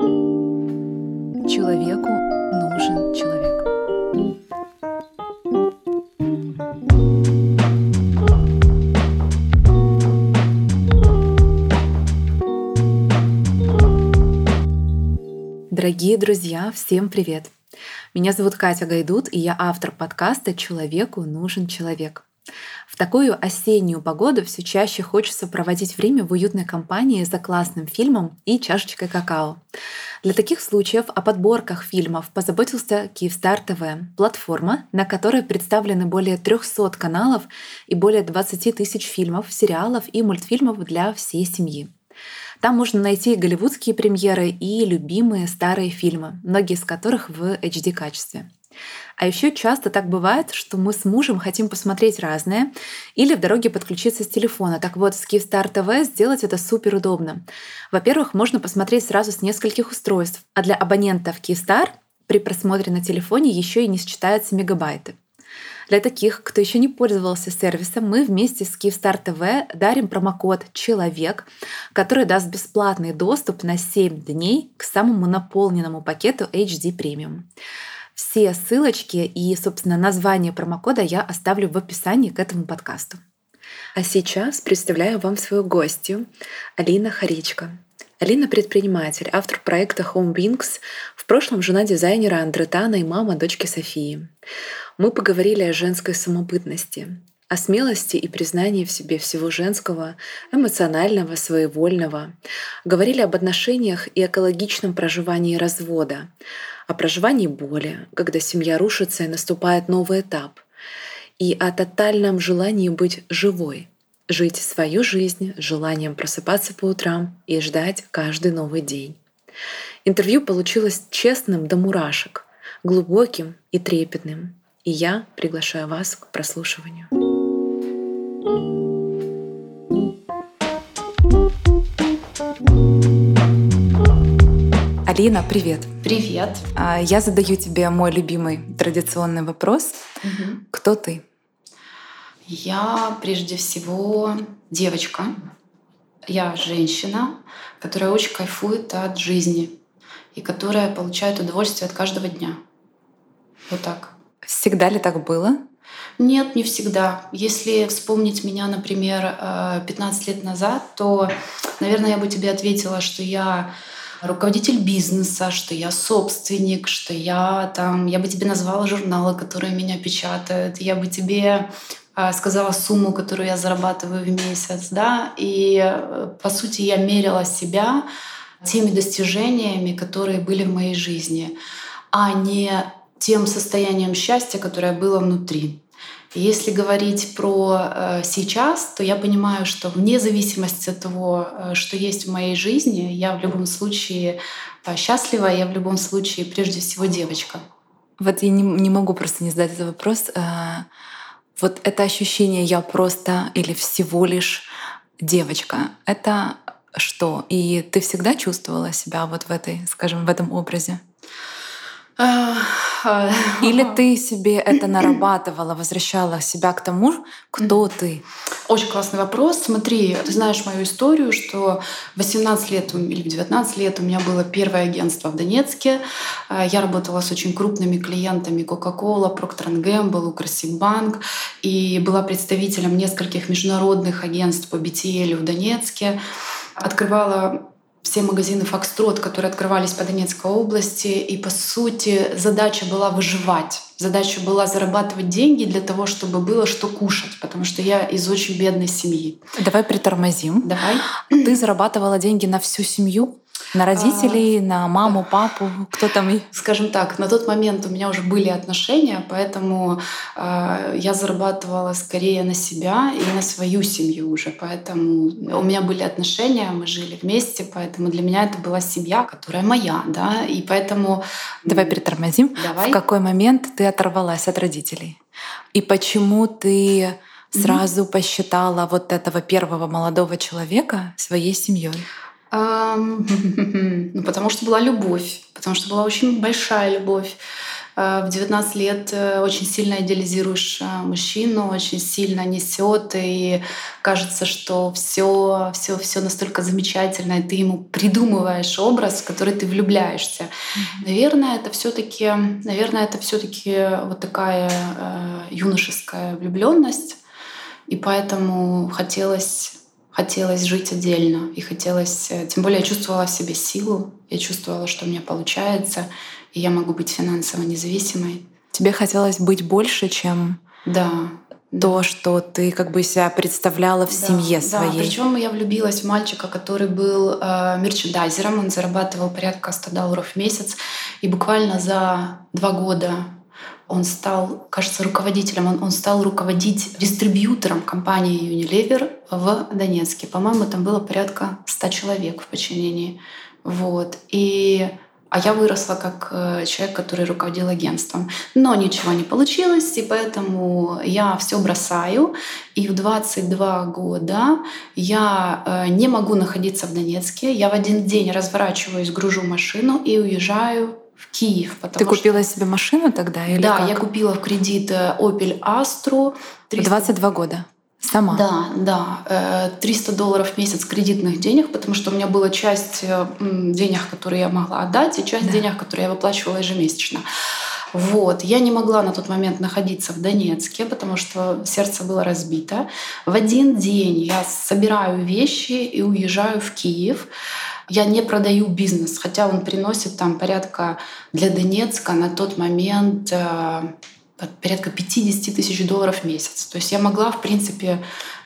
Человеку нужен человек. Дорогие друзья, всем привет! Меня зовут Катя Гайдут, и я автор подкаста «Человеку нужен человек». В такую осеннюю погоду все чаще хочется проводить время в уютной компании за классным фильмом и чашечкой какао. Для таких случаев о подборках фильмов позаботился Киевстар ТВ, платформа, на которой представлены более 300 каналов и более 20 тысяч фильмов, сериалов и мультфильмов для всей семьи. Там можно найти голливудские премьеры и любимые старые фильмы, многие из которых в HD-качестве. А еще часто так бывает, что мы с мужем хотим посмотреть разное или в дороге подключиться с телефона. Так вот, с Kyivstar TV сделать это супер удобно. Во-первых, можно посмотреть сразу с нескольких устройств, а для абонентов Kyivstar при просмотре на телефоне еще и не считаются мегабайты. Для таких, кто еще не пользовался сервисом, мы вместе с Kyivstar TV дарим промокод «Человек», который даст бесплатный доступ на 7 дней к самому наполненному пакету HD Premium. Все ссылочки и, собственно, название промокода я оставлю в описании к этому подкасту. А сейчас представляю вам свою гостью Алина Харичко. Алина — предприниматель, автор проекта Home Wings, в прошлом жена дизайнера Андретана и мама дочки Софии. Мы поговорили о женской самобытности, о смелости и признании в себе всего женского, эмоционального, своевольного. Говорили об отношениях и экологичном проживании развода, о проживании боли, когда семья рушится и наступает новый этап, и о тотальном желании быть живой, жить свою жизнь, желанием просыпаться по утрам и ждать каждый новый день. Интервью получилось честным до мурашек, глубоким и трепетным, и я приглашаю вас к прослушиванию. Алина, привет. Привет. А, я задаю тебе мой любимый традиционный вопрос. Угу. Кто ты? Я прежде всего девочка. Я женщина, которая очень кайфует от жизни и которая получает удовольствие от каждого дня. Вот так. Всегда ли так было? Нет, не всегда. Если вспомнить меня, например, 15 э, лет назад, то, наверное, я бы тебе ответила, что я руководитель бизнеса, что я собственник, что я там, я бы тебе назвала журналы, которые меня печатают, я бы тебе а, сказала сумму, которую я зарабатываю в месяц, да, и э, по сути я мерила себя теми достижениями, которые были в моей жизни, а не тем состоянием счастья, которое было внутри. Если говорить про э, сейчас, то я понимаю, что вне зависимости от того, э, что есть в моей жизни, я в любом случае э, счастлива, я в любом случае прежде всего девочка. Вот я не, не могу просто не задать этот вопрос. Вот это ощущение «я просто» или «всего лишь девочка» — это что? И ты всегда чувствовала себя вот в этой, скажем, в этом образе? Или ты себе это нарабатывала, возвращала себя к тому, кто ты? Очень классный вопрос. Смотри, ты знаешь мою историю, что в 18 лет или в 19 лет у меня было первое агентство в Донецке. А, я работала с очень крупными клиентами Coca-Cola, Procter Gamble, Укрсиббанк и была представителем нескольких международных агентств по BTL в Донецке. Открывала все магазины Фокстрот, которые открывались по Донецкой области. И, по сути, задача была выживать. Задача была зарабатывать деньги для того, чтобы было что кушать, потому что я из очень бедной семьи. Давай притормозим. Давай. Ты зарабатывала деньги на всю семью? На родителей, а, на маму, папу, кто там? Скажем так, на тот момент у меня уже были отношения, поэтому э, я зарабатывала скорее на себя и на свою семью уже. Поэтому у меня были отношения, мы жили вместе, поэтому для меня это была семья, которая моя, да, и поэтому... Давай притормозим. Давай. В какой момент ты оторвалась от родителей? И почему ты сразу mm-hmm. посчитала вот этого первого молодого человека своей семьей? Ну, потому что была любовь, потому что была очень большая любовь. Э, в 19 лет э, очень сильно идеализируешь мужчину, очень сильно несет, и кажется, что все, все, все настолько замечательно, и ты ему придумываешь образ, в который ты влюбляешься. Mm-hmm. Наверное, это все-таки, наверное, это все-таки вот такая э, юношеская влюбленность, и поэтому хотелось хотелось жить отдельно. И хотелось... Э, тем более я чувствовала в себе силу, я чувствовала, что у меня получается, и я могу быть финансово независимой. Тебе хотелось быть больше, чем да, то, что ты как бы себя представляла в да, семье своей. Да, причем я влюбилась в мальчика, который был э, мерчендайзером, он зарабатывал порядка 100 долларов в месяц, и буквально за два года он стал, кажется, руководителем, он, он стал руководить дистрибьютором компании Unilever в Донецке. По-моему, там было порядка 100 человек в подчинении. Вот. И а я выросла как э, человек, который руководил агентством. Но ничего не получилось, и поэтому я все бросаю. И в 22 года я э, не могу находиться в Донецке. Я в один день разворачиваюсь, гружу машину и уезжаю в Киев. Ты купила себе машину тогда? Или да, как? я купила в кредит э, Opel Astra. 300... 22 года. Сама? Да, да. 300 э, долларов в месяц кредитных денег, потому что у меня была часть э, денег, которые я могла отдать, и часть да. денег, которые я выплачивала ежемесячно. Вот. Я не могла на тот момент находиться в Донецке, потому что сердце было разбито. В один день я собираю вещи и уезжаю в Киев. Я не продаю бизнес, хотя он приносит там порядка для Донецка на тот момент э, порядка 50 тысяч долларов в месяц. То есть я могла, в принципе,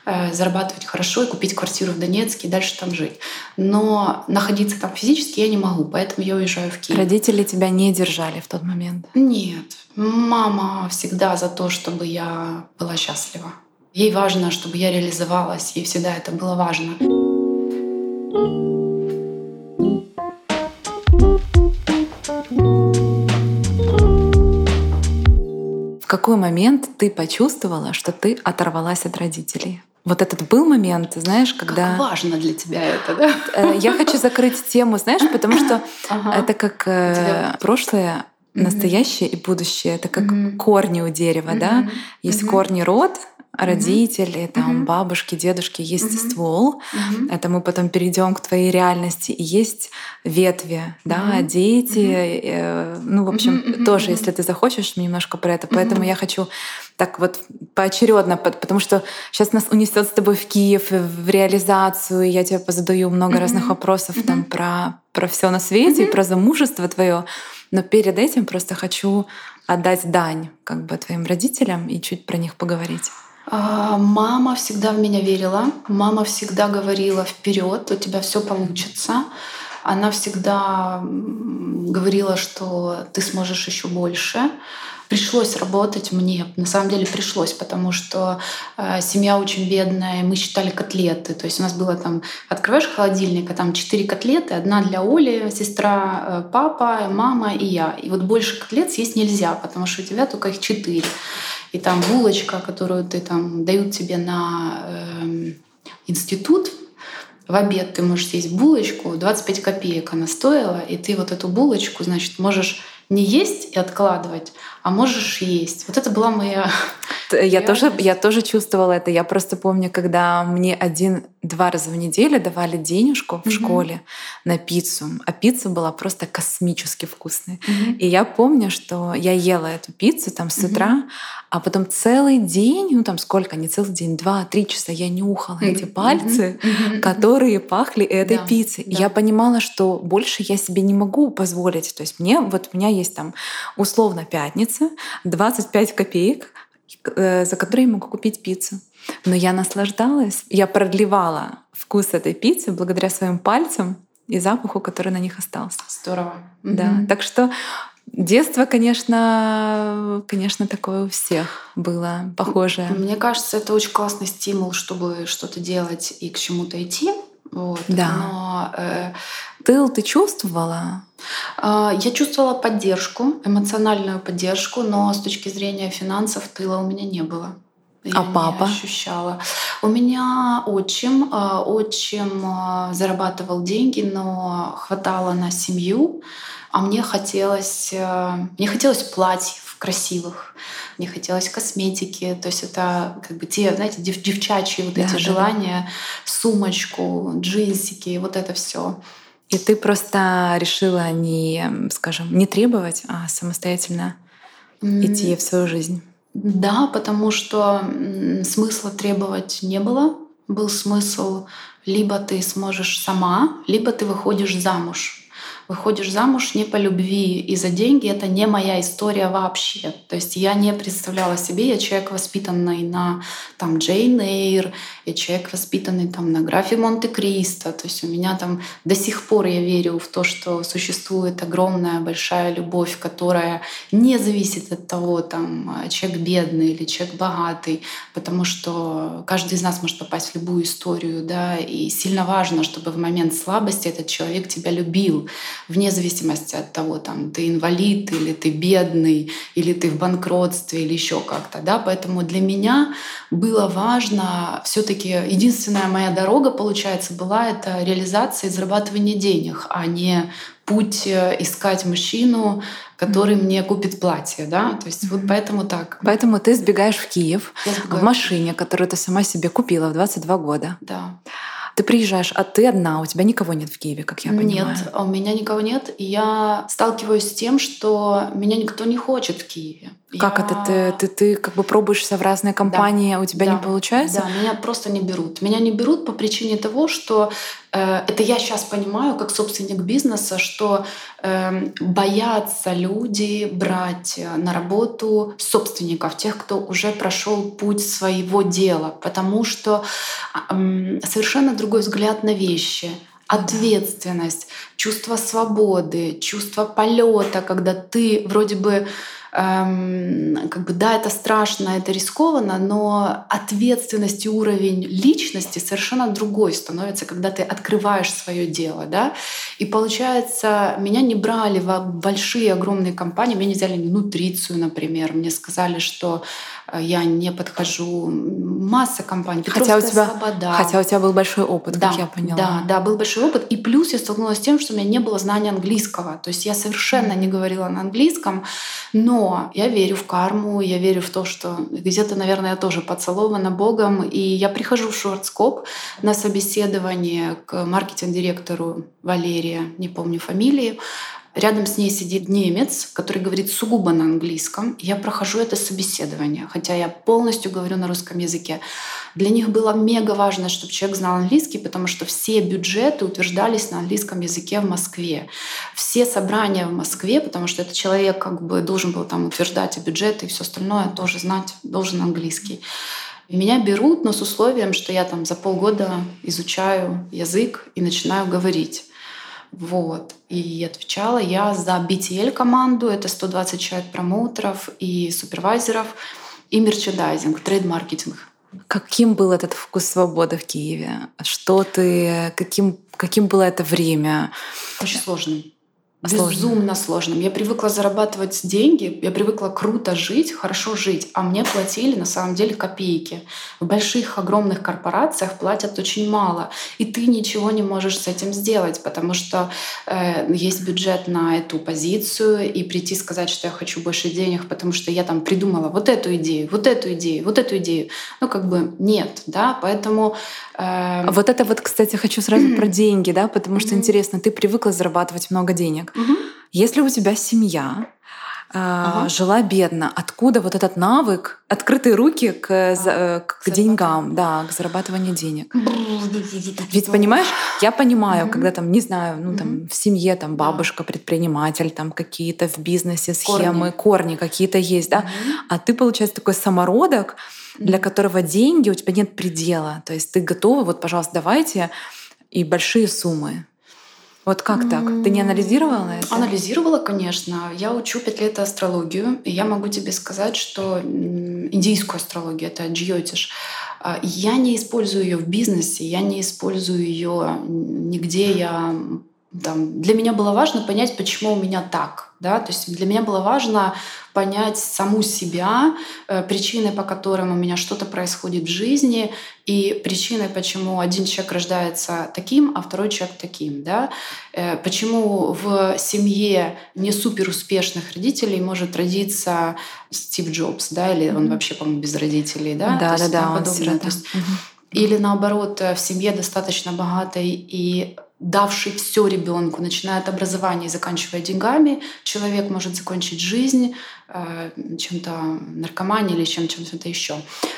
э, зарабатывать хорошо и купить квартиру в Донецке и дальше там жить. Но находиться там физически я не могу, поэтому я уезжаю в Киев. Родители тебя не держали в тот момент? Нет. Мама всегда за то, чтобы я была счастлива. Ей важно, чтобы я реализовалась, ей всегда это было важно. В какой момент ты почувствовала, что ты оторвалась от родителей? Вот этот был момент, знаешь, когда... Как важно для тебя это, да? Э, я хочу закрыть тему, знаешь, потому что ага. это как э, прошлое, настоящее и будущее. Это как корни у дерева, да? Есть корни род, родители, там mm-hmm. бабушки, дедушки, есть mm-hmm. ствол. Mm-hmm. Это мы потом перейдем к твоей реальности. И есть ветви, mm-hmm. да, дети. Mm-hmm. Э, ну, в общем, mm-hmm. тоже, если ты захочешь, немножко про это. Поэтому mm-hmm. я хочу так вот поочередно, потому что сейчас нас унесет с тобой в Киев в реализацию, и я тебе позадаю много mm-hmm. разных вопросов mm-hmm. там про про все на свете mm-hmm. и про замужество твое. Но перед этим просто хочу отдать дань как бы твоим родителям и чуть про них поговорить. А, мама всегда в меня верила. Мама всегда говорила вперед, у тебя все получится. Она всегда говорила, что ты сможешь еще больше. Пришлось работать мне, на самом деле пришлось, потому что э, семья очень бедная, мы считали котлеты. То есть у нас было там, открываешь холодильник, а там четыре котлеты, одна для Оли, сестра, э, папа, мама и я. И вот больше котлет съесть нельзя, потому что у тебя только их четыре и там булочка, которую ты там дают тебе на э, институт, в обед ты можешь съесть булочку, 25 копеек она стоила, и ты вот эту булочку, значит, можешь не есть и откладывать, а можешь есть. Вот это была моя... Я тоже, я тоже чувствовала это. Я просто помню, когда мне один-два раза в неделю давали денежку в mm-hmm. школе на пиццу, а пицца была просто космически вкусной. Mm-hmm. И я помню, что я ела эту пиццу там с утра, mm-hmm. а потом целый день, ну там сколько, не целый день, два-три часа я нюхала mm-hmm. эти пальцы, mm-hmm. которые пахли этой да. пиццей. Да. И я понимала, что больше я себе не могу позволить. То есть мне, вот у меня есть там условно пятница, пицца, 25 копеек, э, за которые я могу купить пиццу. Но я наслаждалась, я продлевала вкус этой пиццы благодаря своим пальцам и запаху, который на них остался. Здорово. Да. Mm-hmm. Так что детство, конечно, конечно, такое у всех было похожее. Мне кажется, это очень классный стимул, чтобы что-то делать и к чему-то идти. Вот. Да. Но э, тыл ты чувствовала? А, я чувствовала поддержку, эмоциональную поддержку, но с точки зрения финансов тыла у меня не было. А папа? ощущала. У меня отчим, а, отчим а, зарабатывал деньги, но хватало на семью, а мне хотелось, а, мне хотелось платьев красивых, мне хотелось косметики, то есть это как бы те, знаете, дев, девчачьи вот да, эти да, желания, да. сумочку, джинсики, вот это все. И ты просто решила не, скажем, не требовать, а самостоятельно mm. идти в свою жизнь. Да, потому что смысла требовать не было. Был смысл либо ты сможешь сама, либо ты выходишь замуж выходишь замуж не по любви и за деньги, это не моя история вообще. То есть я не представляла себе, я человек, воспитанный на там, Джейн Эйр, я человек, воспитанный там, на графе Монте-Кристо. То есть у меня там до сих пор я верю в то, что существует огромная большая любовь, которая не зависит от того, там, человек бедный или человек богатый, потому что каждый из нас может попасть в любую историю, да, и сильно важно, чтобы в момент слабости этот человек тебя любил вне зависимости от того, там, ты инвалид или ты бедный, или ты в банкротстве, или еще как-то. Да? Поэтому для меня было важно все таки единственная моя дорога, получается, была это реализация и зарабатывание денег, а не путь э, искать мужчину, который mm-hmm. мне купит платье, да, то есть mm-hmm. вот поэтому так. Поэтому ты сбегаешь в Киев в машине, которую ты сама себе купила в 22 года. Да. Ты приезжаешь, а ты одна, у тебя никого нет в Киеве, как я понимаю. Нет, у меня никого нет. И я сталкиваюсь с тем, что меня никто не хочет в Киеве. Как я... это? Ты, ты, ты как бы пробуешься в разные компании, да, а у тебя да, не получается? Да, меня просто не берут. Меня не берут по причине того, что э, это я сейчас понимаю, как собственник бизнеса, что э, боятся люди брать на работу собственников, тех, кто уже прошел путь своего дела, потому что э, совершенно другой взгляд на вещи ответственность, чувство свободы, чувство полета, когда ты вроде бы эм, как бы да, это страшно, это рискованно, но ответственность и уровень личности совершенно другой становится, когда ты открываешь свое дело, да. И получается, меня не брали в большие огромные компании, меня не взяли нутрицию, например, мне сказали, что Э, я не подхожу. Масса компаний. Хотя у, тебя, Слобода. хотя у тебя был большой опыт, да, как я поняла. Да, да, был большой опыт. И плюс я столкнулась с тем, что у меня не было знания английского. То есть я совершенно не говорила на английском, но я верю в карму, я верю в то, что где-то, наверное, я тоже поцелована Богом. И я прихожу в Шортскоп на собеседование к маркетинг-директору Валерия, не помню фамилии. Рядом с ней сидит немец, который говорит сугубо на английском. Я прохожу это собеседование, хотя я полностью говорю на русском языке. Для них было мега важно, чтобы человек знал английский, потому что все бюджеты утверждались на английском языке в Москве. Все собрания в Москве, потому что этот человек как бы должен был там утверждать и бюджеты и все остальное, тоже знать должен английский. Меня берут, но с условием, что я там за полгода изучаю язык и начинаю говорить. Вот. И отвечала я за BTL команду, это 120 человек промоутеров и супервайзеров, и мерчендайзинг, трейд-маркетинг. Каким был этот вкус свободы в Киеве? Что ты, каким, каким было это время? Очень сложным безумно сложным. Я привыкла зарабатывать деньги, я привыкла круто жить, хорошо жить, а мне платили на самом деле копейки. В больших, огромных корпорациях платят очень мало, и ты ничего не можешь с этим сделать, потому что э, есть бюджет на эту позицию, и прийти сказать, что я хочу больше денег, потому что я там придумала вот эту идею, вот эту идею, вот эту идею, ну как бы нет, да, поэтому... Э... Вот это вот, кстати, хочу сразу про деньги, да, потому что интересно, ты привыкла зарабатывать много денег. Угу. Если у тебя семья, ага. жила бедно. Откуда вот этот навык, открытые руки к, а, к, к деньгам, да, к зарабатыванию денег? Ведь понимаешь, я понимаю, когда там, не знаю, ну там в семье там бабушка предприниматель, там какие-то в бизнесе схемы, корни, корни какие-то есть, да, а ты получается такой самородок, для которого деньги у тебя нет предела, то есть ты готова, вот, пожалуйста, давайте и большие суммы. Вот как так? Ты не анализировала это? Анализировала, конечно. Я учу пять лет астрологию, и я могу тебе сказать, что индийскую астрологию, это джьотиш, а, я не использую ее в бизнесе, я не использую ее нигде, я там, для меня было важно понять, почему у меня так. Да? То есть для меня было важно понять саму себя, э, причины, по которым у меня что-то происходит в жизни, и причины, почему один человек рождается таким, а второй человек таким. Да? Э, почему в семье не супер успешных родителей может родиться Стив Джобс, да, или он вообще, по-моему, без родителей, да? Да, да, да, он сирота. Или наоборот, э, в семье достаточно богатой и давший все ребенку, начиная от образования и заканчивая деньгами, человек может закончить жизнь э, чем-то наркоманией или чем- чем-то еще.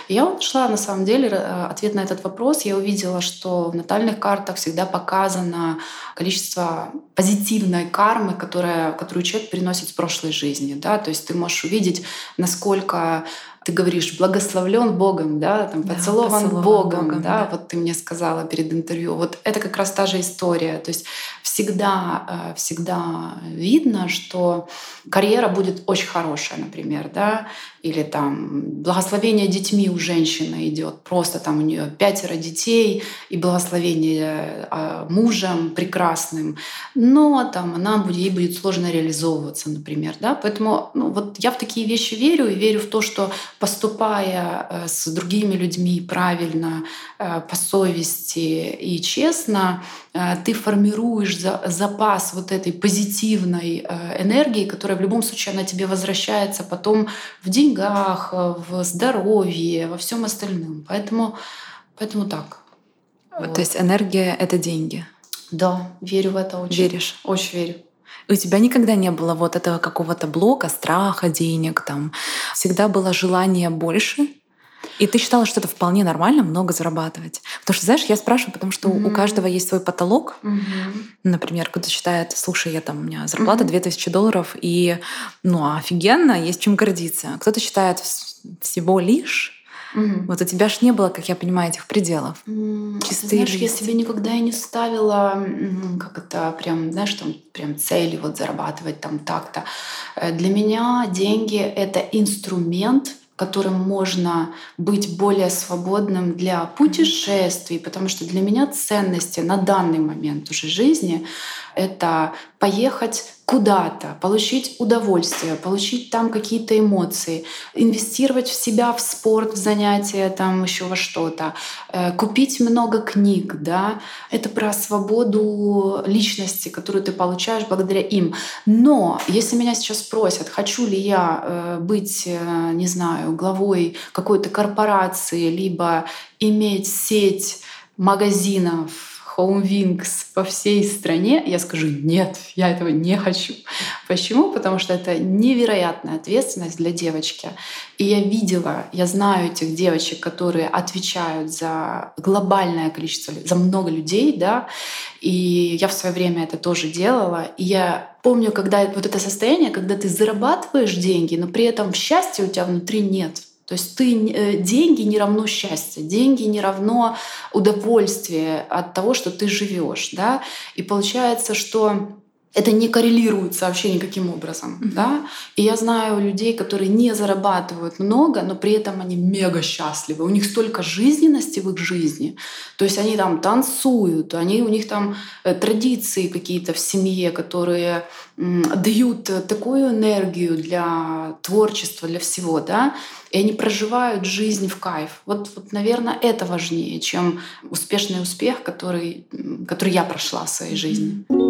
я нашла на самом деле э, ответ на этот вопрос. Я увидела, что в натальных картах всегда показано количество позитивной кармы, которая, которую человек приносит с прошлой жизни. Да? То есть ты можешь увидеть, насколько ты говоришь, благословлен Богом, да, там, поцелован, да, поцелован Богом, Богом да, да, вот ты мне сказала перед интервью. Вот это как раз та же история. То есть всегда, э, всегда видно, что карьера будет очень хорошая, например, да, или там благословение детьми у женщины идет, просто там у нее пятеро детей и благословение э, мужем прекрасным, но там она будет, ей будет сложно реализовываться, например, да, поэтому ну, вот я в такие вещи верю и верю в то, что поступая э, с другими людьми правильно, по совести и честно, ты формируешь запас вот этой позитивной э, энергии, которая в любом случае она тебе возвращается потом в деньгах, э, в здоровье, во всем остальном. Поэтому, поэтому так. Вот. То есть энергия — это деньги? Да, верю в это очень. Веришь? Очень верю. У тебя никогда не было вот этого какого-то блока, страха, денег там? Всегда было желание больше? И ты считала, что это вполне нормально много зарабатывать. Потому что, знаешь, я спрашиваю, потому что mm-hmm. у каждого есть свой потолок. Mm-hmm. Например, кто-то считает, слушай, я там, у меня зарплата mm-hmm. 2000 долларов, и ну офигенно, есть чем гордиться. Кто-то считает всего лишь Угу. Вот у тебя ж не было, как я понимаю, этих пределов. Mm, Чистые знаешь, я себе никогда и не ставила, как это прям, знаешь, там прям цели вот зарабатывать там так-то. Э, для меня деньги — это инструмент, которым можно быть более свободным для путешествий, потому что для меня ценности на данный момент уже жизни — это поехать куда-то, получить удовольствие, получить там какие-то эмоции, инвестировать в себя, в спорт, в занятия, там еще во что-то, э, купить много книг, да, это про свободу личности, которую ты получаешь благодаря им. Но если меня сейчас спросят, хочу ли я э, быть, э, не знаю, главой какой-то корпорации, либо иметь сеть магазинов, Home Wings по всей стране, я скажу нет, я этого не хочу. Почему? Потому что это невероятная ответственность для девочки. И я видела, я знаю этих девочек, которые отвечают за глобальное количество, за много людей, да, и я в свое время это тоже делала. И я помню, когда вот это состояние, когда ты зарабатываешь деньги, но при этом счастья у тебя внутри нет. То есть ты, э, деньги не равно счастье, деньги не равно удовольствие от того, что ты живешь. Да? И получается, что это не коррелируется вообще никаким образом. Mm-hmm. Да? И я знаю людей, которые не зарабатывают много, но при этом они мега счастливы. У них столько жизненности в их жизни. То есть они там танцуют, они, у них там э, традиции какие-то в семье, которые дают такую энергию для творчества, для всего. Да? И они проживают жизнь в кайф. Вот, вот, наверное, это важнее, чем успешный успех, который, который я прошла в своей жизни. Mm-hmm.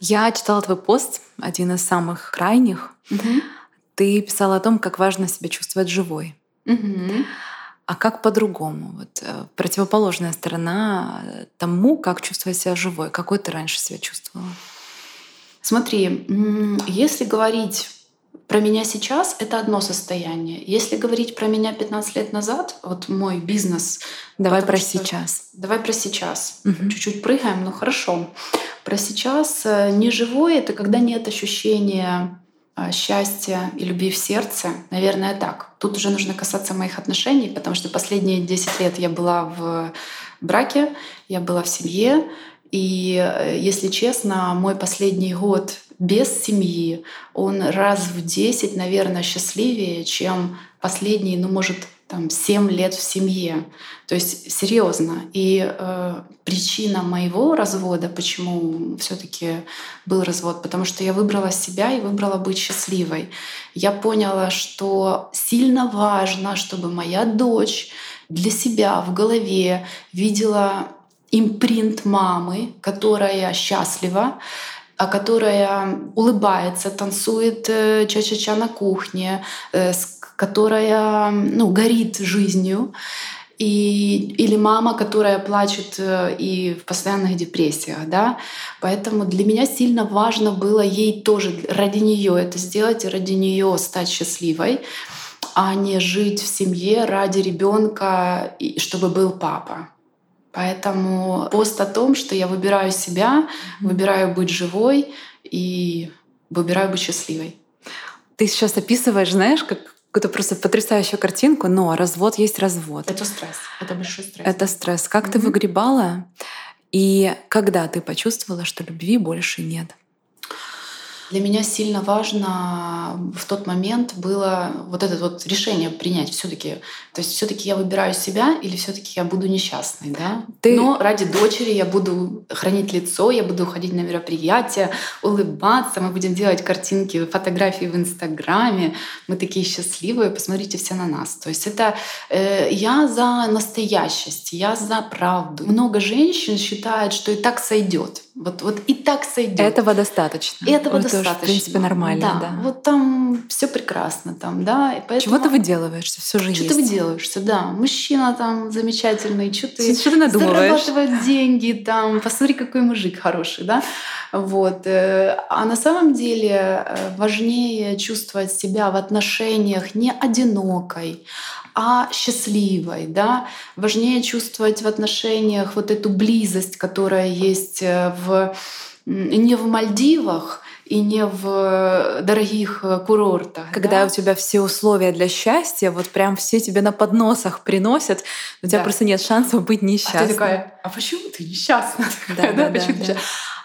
Я читала твой пост, один из самых крайних. Угу. Ты писала о том, как важно себя чувствовать живой. Угу. А как по-другому? Вот э, противоположная сторона тому, как чувствовать себя живой. Какой ты раньше себя чувствовала? Смотри, если говорить про меня сейчас это одно состояние. Если говорить про меня 15 лет назад, вот мой бизнес. Давай про что... сейчас. Давай про сейчас. Угу. Чуть-чуть прыгаем, но хорошо. Про сейчас э, не живое это когда нет ощущения э, счастья и любви в сердце. Наверное, так. Тут уже нужно касаться моих отношений, потому что последние 10 лет я была в браке, я была в семье. И, э, если честно, мой последний год без семьи, он раз в 10, наверное, счастливее, чем последние, ну, может, там, 7 лет в семье. То есть серьезно. И э, причина моего развода, почему все-таки был развод, потому что я выбрала себя и выбрала быть счастливой. Я поняла, что сильно важно, чтобы моя дочь для себя в голове видела импринт мамы, которая счастлива, которая улыбается, танцует э, ча-ча-ча на кухне, э, которая ну, горит жизнью. И, или мама, которая плачет э, и в постоянных депрессиях, да. Поэтому для меня сильно важно было ей тоже ради нее это сделать и ради нее стать счастливой, а не жить в семье ради ребенка, чтобы был папа. Поэтому пост о том, что я выбираю себя, выбираю быть живой и выбираю быть счастливой. Ты сейчас описываешь, знаешь, как какую-то просто потрясающую картинку, но развод есть развод. Это стресс, это большой стресс. Это стресс. Как mm-hmm. ты выгребала? И когда ты почувствовала, что любви больше нет? Для меня сильно важно в тот момент было вот это вот решение принять все-таки. То есть все-таки я выбираю себя или все-таки я буду несчастной, да? Ты... Но ради дочери я буду хранить лицо, я буду ходить на мероприятия, улыбаться, мы будем делать картинки, фотографии в Инстаграме, мы такие счастливые, посмотрите все на нас. То есть это э, я за настоящесть, я за правду. Много женщин считают, что и так сойдет. Вот, вот и так сойдет. Этого достаточно. Этого достаточно тоже, в принципе, нормально. Да, да. вот там все прекрасно, там, да. И поэтому... Чего ты выделываешься, все же что есть. ты выделываешься, да. Мужчина там замечательный, что ты, что ты надумываешь? зарабатывает деньги, там, посмотри, какой мужик хороший, да. Вот. Э, а на самом деле э, важнее чувствовать себя в отношениях не одинокой, а счастливой, да, важнее чувствовать в отношениях вот эту близость, которая есть э, в не в Мальдивах, и не в дорогих э, курортах. Когда да? у тебя все условия для счастья, вот прям все тебе на подносах приносят, у тебя да. просто нет шансов быть несчастной. А ты такая, а почему ты несчастна? Да, да, да, почему да, да.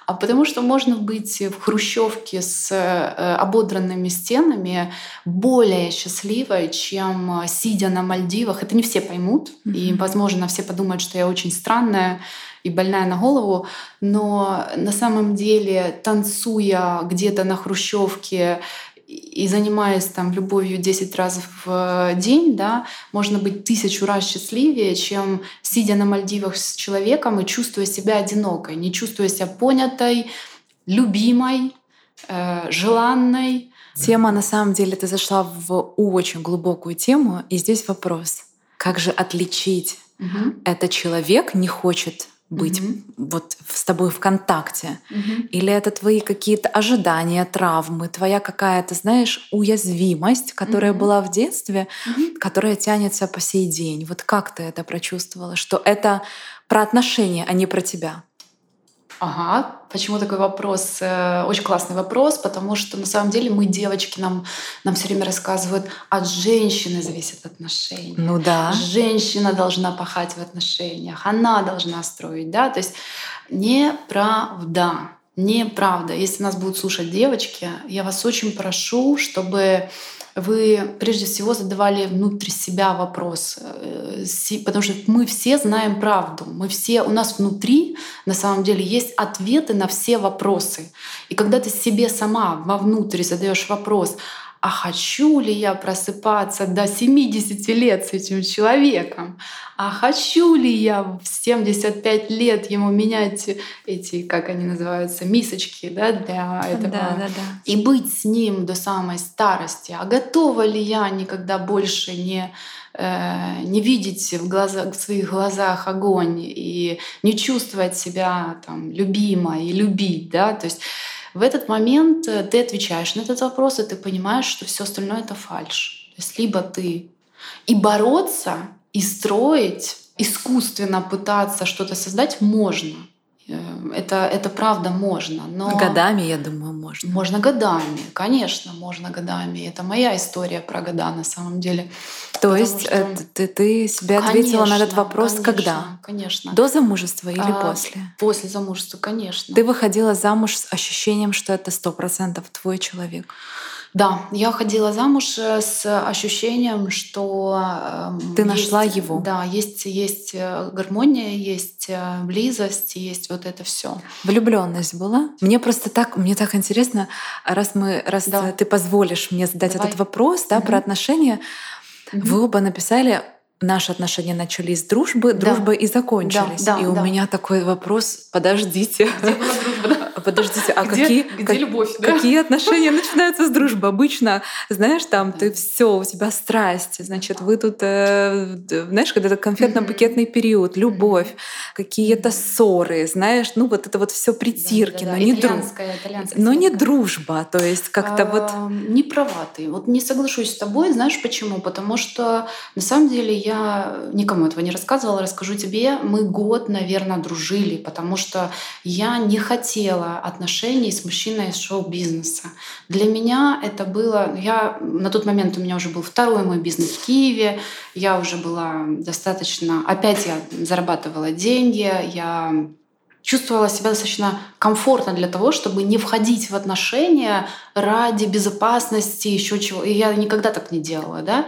А потому что можно быть в хрущевке с э, ободранными стенами более счастливой, чем э, сидя на Мальдивах. Это не все поймут, mm-hmm. и, возможно, все подумают, что я очень странная и больная на голову, но на самом деле, танцуя где-то на хрущевке и занимаясь там любовью 10 раз в день, да, можно быть тысячу раз счастливее, чем сидя на Мальдивах с человеком и чувствуя себя одинокой, не чувствуя себя понятой, любимой, э, желанной. Тема, на самом деле, ты зашла в очень глубокую тему, и здесь вопрос, как же отличить угу. это человек не хочет быть mm-hmm. вот с тобой в контакте? Mm-hmm. Или это твои какие-то ожидания, травмы, твоя какая-то, знаешь, уязвимость, которая mm-hmm. была в детстве, mm-hmm. которая тянется по сей день? Вот как ты это прочувствовала? Что это про отношения, а не про тебя? Ага, почему такой вопрос? Э, очень классный вопрос, потому что на самом деле мы, девочки, нам, нам все время рассказывают, от женщины зависят отношения. Ну да. Женщина должна пахать в отношениях, она должна строить, да, то есть неправда. Неправда. Если нас будут слушать девочки, я вас очень прошу, чтобы вы прежде всего задавали внутрь себя вопрос, э, потому что мы все знаем правду, мы все, у нас внутри на самом деле есть ответы на все вопросы. И когда ты себе сама вовнутрь задаешь вопрос, а хочу ли я просыпаться до 70 лет с этим человеком? А хочу ли я в 75 лет ему менять эти, как они называются, мисочки да, для этого? Да, да, да. И быть с ним до самой старости? А готова ли я никогда больше не э, не видеть в, глазах, в своих глазах огонь и не чувствовать себя там любимой и любить, да, то есть в этот момент э, ты отвечаешь на этот вопрос, и ты понимаешь, что все остальное это фальш. То есть либо ты и бороться, и строить, искусственно пытаться что-то создать можно. Эм, это, это правда можно. Но годами, я думаю, можно. Можно годами, конечно, можно годами. Это моя история про года на самом деле. То есть что... Э, ты, ты себе ответила конечно, на этот вопрос конечно, когда? Конечно. До замужества или а, после? После замужества, конечно. Ты выходила замуж с ощущением, что это сто процентов твой человек? Да, я ходила замуж э, с ощущением, что эм, ты есть, нашла его. Да, есть есть э, гармония, есть э, близость, есть вот это все. Влюбленность была. Мне просто так, мне так интересно, раз мы, раз да. ты позволишь мне задать Давай. этот вопрос, да, угу. про отношения, угу. вы оба написали наши отношения начались с дружбы, да. дружба и закончились. Да, да, и у да. меня такой вопрос: подождите. Где была дружба? Подождите, а где, какие, где как, любовь? Да? Какие отношения начинаются с дружбы? Обычно, знаешь, там ты все, у тебя страсть, значит, вы тут, э, знаешь, когда это конфетно-букетный период, любовь, какие-то ссоры, знаешь, ну вот это вот все притирки, да, да, но не дружба, но не дружба, то есть как-то вот не права ты, вот не соглашусь с тобой, знаешь почему? Потому что на самом деле я никому этого не рассказывала, расскажу тебе. Мы год, наверное, дружили, потому что я не хотела отношений с мужчиной из шоу-бизнеса. Для меня это было... Я, на тот момент у меня уже был второй мой бизнес в Киеве. Я уже была достаточно... Опять я зарабатывала деньги, я чувствовала себя достаточно комфортно для того, чтобы не входить в отношения ради безопасности, еще чего. И я никогда так не делала, да.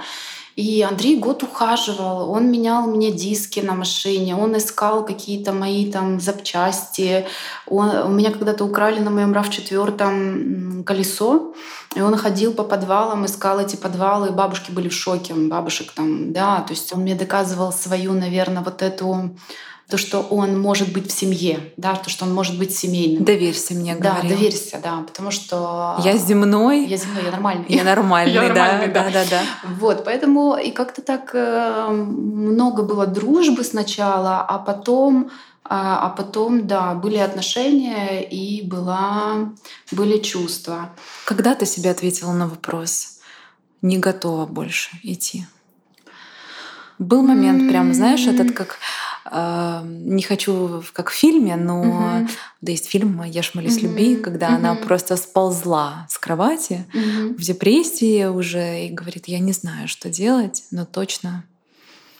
И Андрей год ухаживал, он менял мне диски на машине, он искал какие-то мои там запчасти. Он, у меня когда-то украли на моем RAV4 колесо, и он ходил по подвалам, искал эти подвалы, и бабушки были в шоке, бабушек там, да, то есть он мне доказывал свою, наверное, вот эту то, что он может быть в семье, да, то, что он может быть семейным. Доверься мне, да, говорил. доверься, да, потому что я земной, я земной, я нормальный, я нормальный, я да, да, да, да. Вот, поэтому и как-то так э, много было дружбы сначала, а потом а, а потом, да, были отношения и была, были чувства. Когда ты себе ответила на вопрос, не готова больше идти? Был момент, прям, знаешь, этот как не хочу как в фильме, но угу. да есть фильм «Я ж молюсь угу. любви», когда угу. она просто сползла с кровати угу. в депрессии уже и говорит, я не знаю, что делать, но точно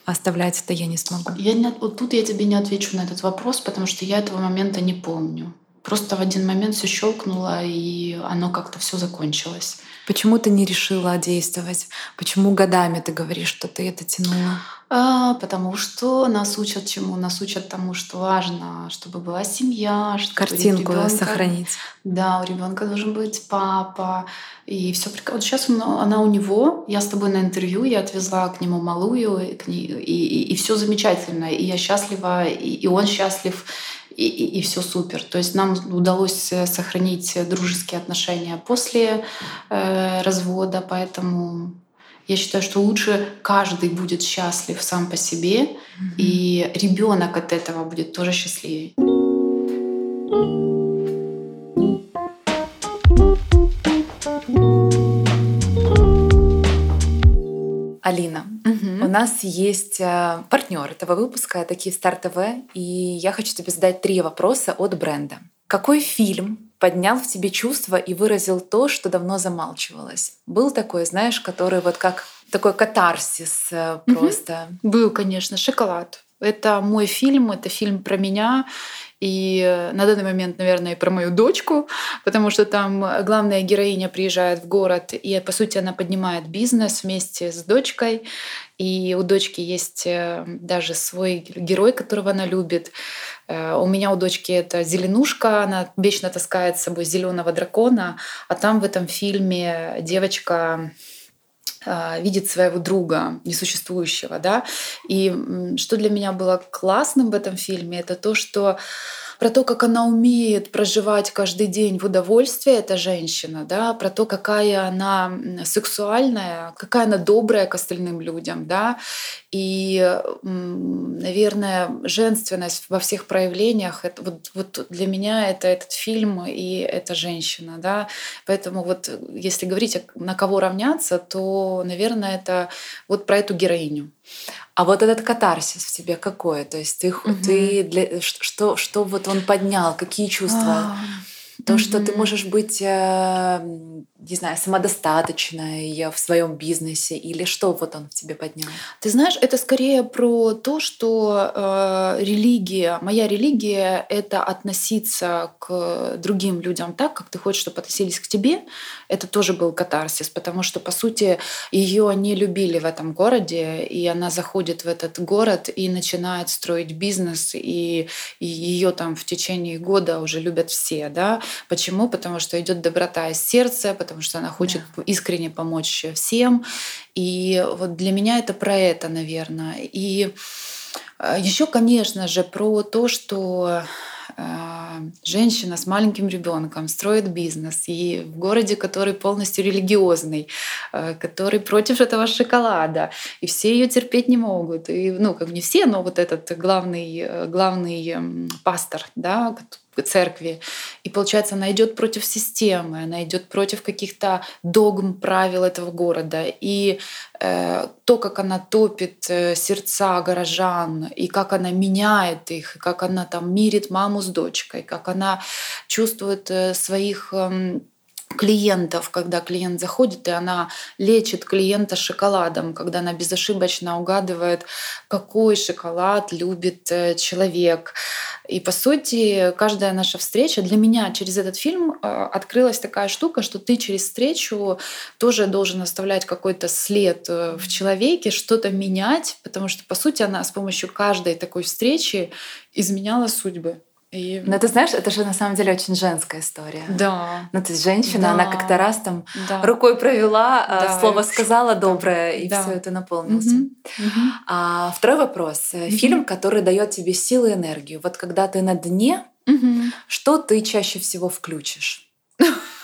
оставлять это я не смогу. Я не, вот тут я тебе не отвечу на этот вопрос, потому что я этого момента не помню. Просто в один момент все щелкнуло, и оно как-то все закончилось. Почему ты не решила действовать? Почему годами ты говоришь, что ты это тянула? А, потому что нас учат чему? Нас учат тому, что важно, чтобы была семья, чтобы картинку ребенка, сохранить. Да, у ребенка должен быть папа. И все Вот сейчас она у него, я с тобой на интервью, я отвезла к нему малую, и, и, и, и все замечательно. И я счастлива, и, и он счастлив и, и, и все супер. То есть нам удалось э, сохранить дружеские отношения после э, развода, поэтому я считаю, что лучше каждый будет счастлив сам по себе, mm-hmm. и ребенок от этого будет тоже счастливее. Алина, угу. У нас есть э, партнер этого выпуска, это Киевстар ТВ, и я хочу тебе задать три вопроса от бренда. Какой фильм поднял в тебе чувства и выразил то, что давно замалчивалось? Был такой, знаешь, который вот как такой катарсис э, просто? Угу. Был, конечно, «Шоколад». Это мой фильм, это фильм про меня, и на данный момент, наверное, про мою дочку, потому что там главная героиня приезжает в город, и, по сути, она поднимает бизнес вместе с дочкой. И у дочки есть э, даже свой герой, которого она любит. Э, у меня у дочки это зеленушка, она вечно таскает с собой зеленого дракона, а там в этом фильме девочка видит своего друга несуществующего, да. И что для меня было классным в этом фильме, это то, что про то, как она умеет проживать каждый день в удовольствии, эта женщина, да, про то, какая она сексуальная, какая она добрая к остальным людям, да, и, наверное, женственность во всех проявлениях, это, вот, вот для меня это этот фильм и эта женщина, да, поэтому вот если говорить, на кого равняться, то, наверное, это вот про эту героиню. А вот этот катарсис в тебе какой? То есть ты, угу. ты для, что, что вот он поднял? Какие чувства? А, То, mm-hmm. что ты можешь быть, э, не знаю, самодостаточной в своем бизнесе, или что вот он в тебе поднял? Ты знаешь, это скорее про то, что э, религия, моя религия — это относиться к другим людям так, как ты хочешь, чтобы относились к тебе. Это тоже был катарсис, потому что, по сути, ее не любили в этом городе, и она заходит в этот город и начинает строить бизнес, и, и ее там в течение года уже любят все, да, Почему? Потому что идет доброта из сердца, потому что она хочет да. искренне помочь всем. И вот для меня это про это, наверное. И э, еще, конечно же, про то, что э, женщина с маленьким ребенком строит бизнес и в городе, который полностью религиозный, э, который против этого шоколада, и все ее терпеть не могут. И, ну, как не все, но вот этот главный, главный пастор, да, церкви. И получается, она идет против системы, она идет против каких-то догм, правил этого города. И э, то, как она топит э, сердца горожан, и как она меняет их, и как она там мирит маму с дочкой, как она чувствует э, своих э, клиентов, когда клиент заходит, и она лечит клиента шоколадом, когда она безошибочно угадывает, какой шоколад любит э, человек. И по сути, каждая наша встреча для меня через этот фильм э, открылась такая штука, что ты через встречу тоже должен оставлять какой-то след э, в человеке, что-то менять, потому что по сути она с помощью каждой такой встречи изменяла судьбы. И... Но ты знаешь, это же на самом деле очень женская история. Да. Ну, то есть женщина, да. она как-то раз там да. рукой провела, а, да. слово сказала доброе, и да. все это наполнился. Угу. Угу. А, второй вопрос. Угу. Фильм, который дает тебе силы и энергию. Вот когда ты на дне, угу. что ты чаще всего включишь?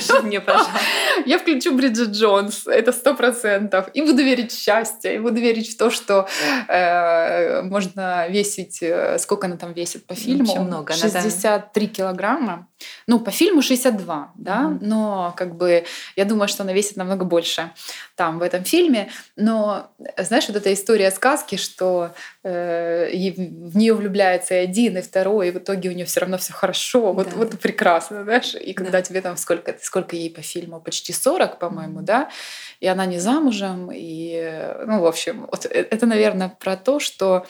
Скажи мне, пожалуйста. Я включу Бриджит Джонс, это сто процентов. И буду верить в счастье, и буду верить в то, что э, можно весить... Э, сколько она там весит по фильму? Очень много. 63 да. килограмма. Ну, по фильму 62, да, mm-hmm. но как бы я думаю, что она весит намного больше там, в этом фильме. Но, знаешь, вот эта история сказки, что э, в нее влюбляется и один, и второй, и в итоге у нее все равно все хорошо. Вот, да. вот прекрасно, знаешь. И когда да. тебе там сколько, сколько ей по фильму? Почти 40, по-моему, да? И она не замужем. И, ну, в общем, вот э, это, наверное, про то, что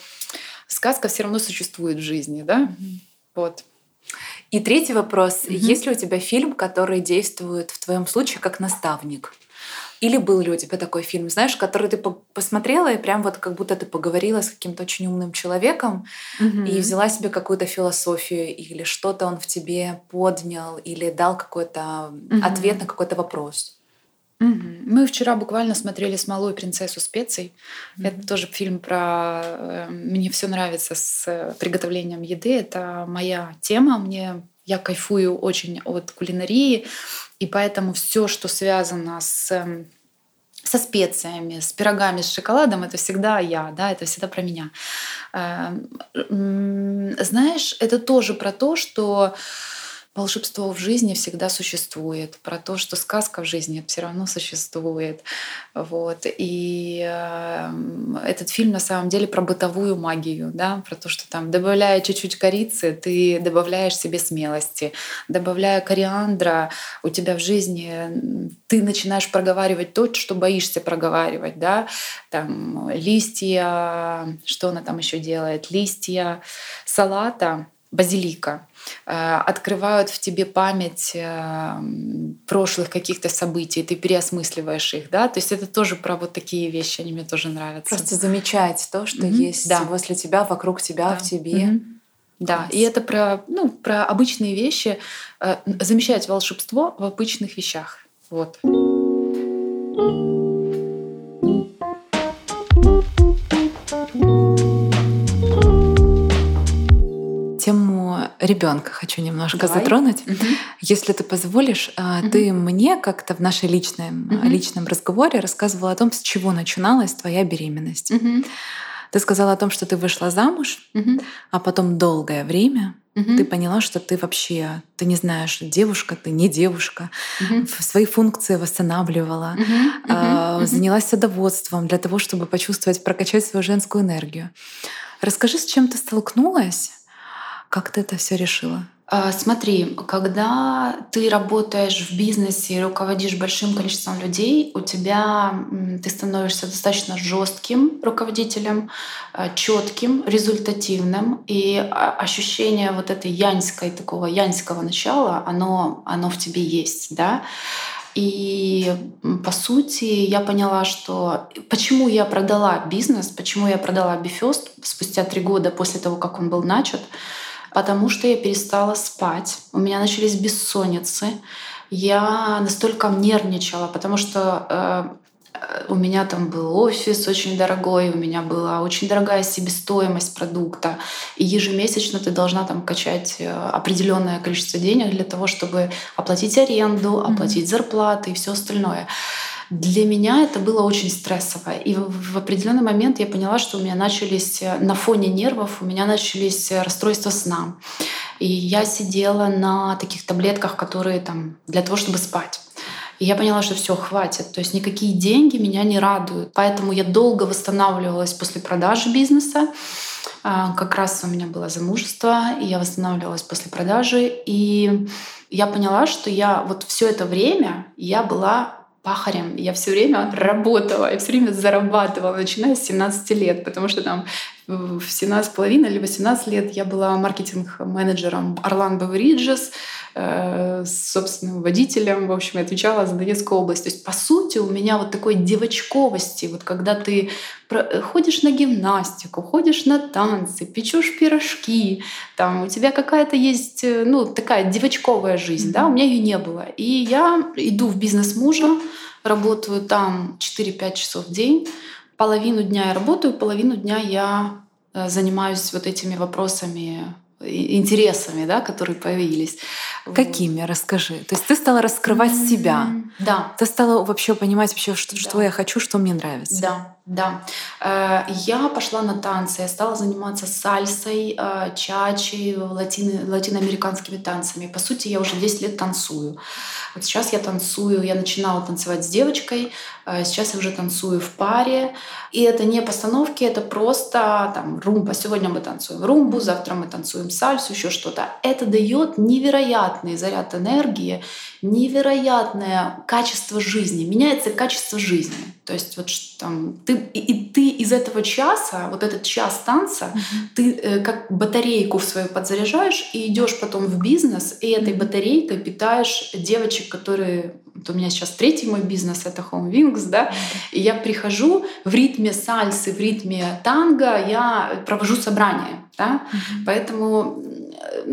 сказка все равно существует в жизни, да? Mm-hmm. Вот. И третий вопрос. Mm-hmm. Есть ли у тебя фильм, который действует в твоем случае как наставник? Или был ли у тебя такой фильм, знаешь, который ты посмотрела и прям вот как будто ты поговорила с каким-то очень умным человеком mm-hmm. и взяла себе какую-то философию или что-то он в тебе поднял или дал какой-то mm-hmm. ответ на какой-то вопрос? Mm-hmm. Мы вчера буквально смотрели с малой принцессу специй. Mm-hmm. Это тоже фильм про э, мне все нравится с приготовлением еды. Это моя тема. Мне я кайфую очень от кулинарии, и поэтому все, что связано с эм, со специями, с пирогами, с шоколадом, это всегда я, да, это всегда про меня. Эм, знаешь, это тоже про то, что волшебство в жизни всегда существует, про то, что сказка в жизни все равно существует. Вот. И э, этот фильм на самом деле про бытовую магию, да, про то, что там, добавляя чуть-чуть корицы, ты добавляешь себе смелости, добавляя кориандра, у тебя в жизни ты начинаешь проговаривать то, что боишься проговаривать, да, там листья, что она там еще делает, листья салата, базилика, открывают в тебе память э, прошлых каких-то событий, ты переосмысливаешь их, да, то есть это тоже про вот такие вещи, они мне тоже нравятся. Просто замечать то, что mm-hmm. есть да. возле тебя, вокруг тебя, да. в тебе. Mm-hmm. Да, и это про, ну, про обычные вещи, э, замечать волшебство в обычных вещах. Вот. Ребенка хочу немножко Давай. затронуть. Угу. Если ты позволишь, угу. ты мне как-то в нашей личном, угу. личном разговоре рассказывала о том, с чего начиналась твоя беременность. Угу. Ты сказала о том, что ты вышла замуж, угу. а потом долгое время угу. ты поняла, что ты вообще, ты не знаешь, девушка, ты не девушка, угу. свои функции восстанавливала, угу. Э, угу. занялась садоводством для того, чтобы почувствовать, прокачать свою женскую энергию. Расскажи, с чем ты столкнулась, Как ты это все решила? А, смотри, когда ты работаешь в бизнесе и руководишь большим количеством людей, у тебя ты становишься достаточно жестким руководителем, а, четким, результативным, и ощущение вот этой яньской такого яньского начала, оно, оно в тебе есть, да. И по сути я поняла, что почему я продала бизнес, почему я продала Бифест спустя три года после того, как он был начат, потому что я перестала спать, у меня начались бессонницы, я настолько нервничала, потому что э, у меня там был офис очень дорогой, у меня была очень дорогая себестоимость продукта, и ежемесячно ты должна там качать э, определенное количество денег для того, чтобы оплатить аренду, оплатить зарплаты и все остальное. Для меня это было очень стрессово. И в определенный момент я поняла, что у меня начались э, на фоне нервов, у меня начались э, расстройства сна. И я сидела на таких таблетках, которые там для того, чтобы спать. И я поняла, что все, хватит. То есть никакие деньги меня не радуют. Поэтому я долго восстанавливалась после продажи бизнеса. А, как раз у меня было замужество, и я восстанавливалась после продажи. И я поняла, что я вот все это время я была пахарем. Я все время работала, я все время зарабатывала, начиная с 17 лет, потому что там в 17,5 или 18 лет я была маркетинг-менеджером Орлан Бевриджес, э, собственным водителем, в общем, я отвечала за Донецкую область. То есть, по сути, у меня вот такой девочковости, вот когда ты ходишь на гимнастику, ходишь на танцы, печешь пирожки, там у тебя какая-то есть, э, ну, такая девочковая жизнь, mm-hmm. да, у меня ее не было. И я иду в бизнес мужа, работаю там 4-5 часов в день, половину дня я работаю, половину дня я э, занимаюсь вот этими вопросами интересами, да, которые появились. Какими? Расскажи. То есть ты стала раскрывать mm-hmm. себя. Да. Ты стала вообще понимать вообще, что, да. что я хочу, что мне нравится. Да, да. Э, я пошла на танцы, я стала заниматься сальсой, э, чачи, латино- латиноамериканскими танцами. По сути, я уже 10 лет танцую. Вот сейчас я танцую, я начинала танцевать с девочкой, э, сейчас я уже танцую в паре. И это не постановки, это просто там румба. Сегодня мы танцуем румбу, завтра мы танцуем сальсу, еще что-то. Это дает невероятный заряд энергии, невероятное качество жизни. Меняется качество жизни. То есть вот там ты и, и ты из этого часа, вот этот час танца, mm-hmm. ты э, как батарейку в свою подзаряжаешь и идешь потом в бизнес, и этой батарейкой питаешь девочек, которые вот у меня сейчас третий мой бизнес это Home Wings, да, и я прихожу в ритме сальсы, в ритме танго, я провожу собрания, да, mm-hmm. поэтому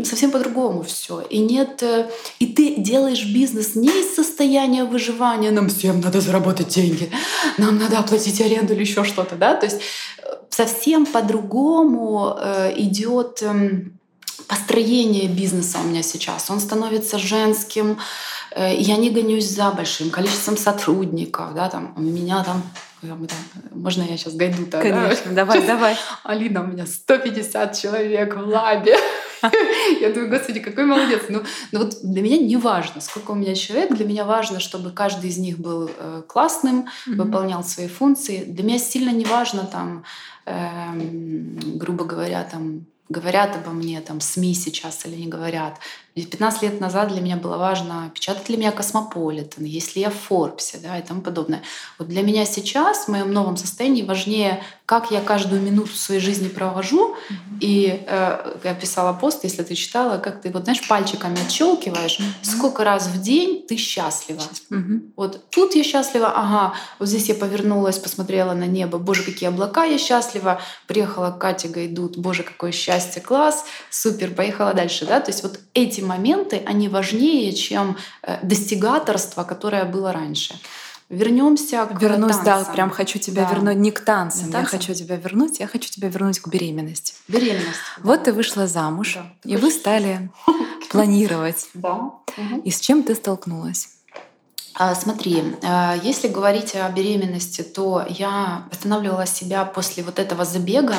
совсем по-другому все. И нет, э, и ты делаешь бизнес не из состояния выживания, нам всем надо заработать деньги, нам надо оплатить аренду или еще что-то, да, то есть э, совсем по-другому э, идет эм, построение бизнеса у меня сейчас. Он становится женским. Я не гонюсь за большим количеством сотрудников. Да, там, у меня там можно я сейчас гайду то Конечно, да? давай, сейчас, давай. Алина, у меня 150 человек в лабе. Я думаю, господи, какой молодец. Ну, ну вот для меня не важно, сколько у меня человек, для меня важно, чтобы каждый из них был э, классным, mm-hmm. выполнял свои функции. Для меня сильно не важно там, э, грубо говоря, там говорят обо мне там СМИ сейчас или не говорят. 15 лет назад для меня было важно, печатать ли меня Космополитен, есть ли я в Forbes е да, и тому подобное. Вот для меня сейчас, в моем новом состоянии, важнее, как я каждую минуту своей жизни провожу. Mm-hmm. И э, я писала пост, если ты читала, как ты, вот знаешь, пальчиками отщелкиваешь, mm-hmm. сколько раз в день ты счастлива. Mm-hmm. Вот тут я счастлива, ага, вот здесь я повернулась, посмотрела на небо, боже, какие облака, я счастлива. Приехала Катя Гайдут, боже, какое счастье, класс, супер, поехала дальше. Да? То есть вот эти моменты, они важнее, чем э, достигаторство, которое было раньше. Вернемся к Вернусь, танцам. да, прям хочу тебя да. вернуть не к танцам, не танцам, я хочу тебя вернуть, я хочу тебя вернуть к беременности. Беременность. Вот ты вышла замуж, да. и вы стали планировать. Да. И с чем ты столкнулась? А, смотри, а, если говорить о беременности, то я восстанавливала себя после вот этого забега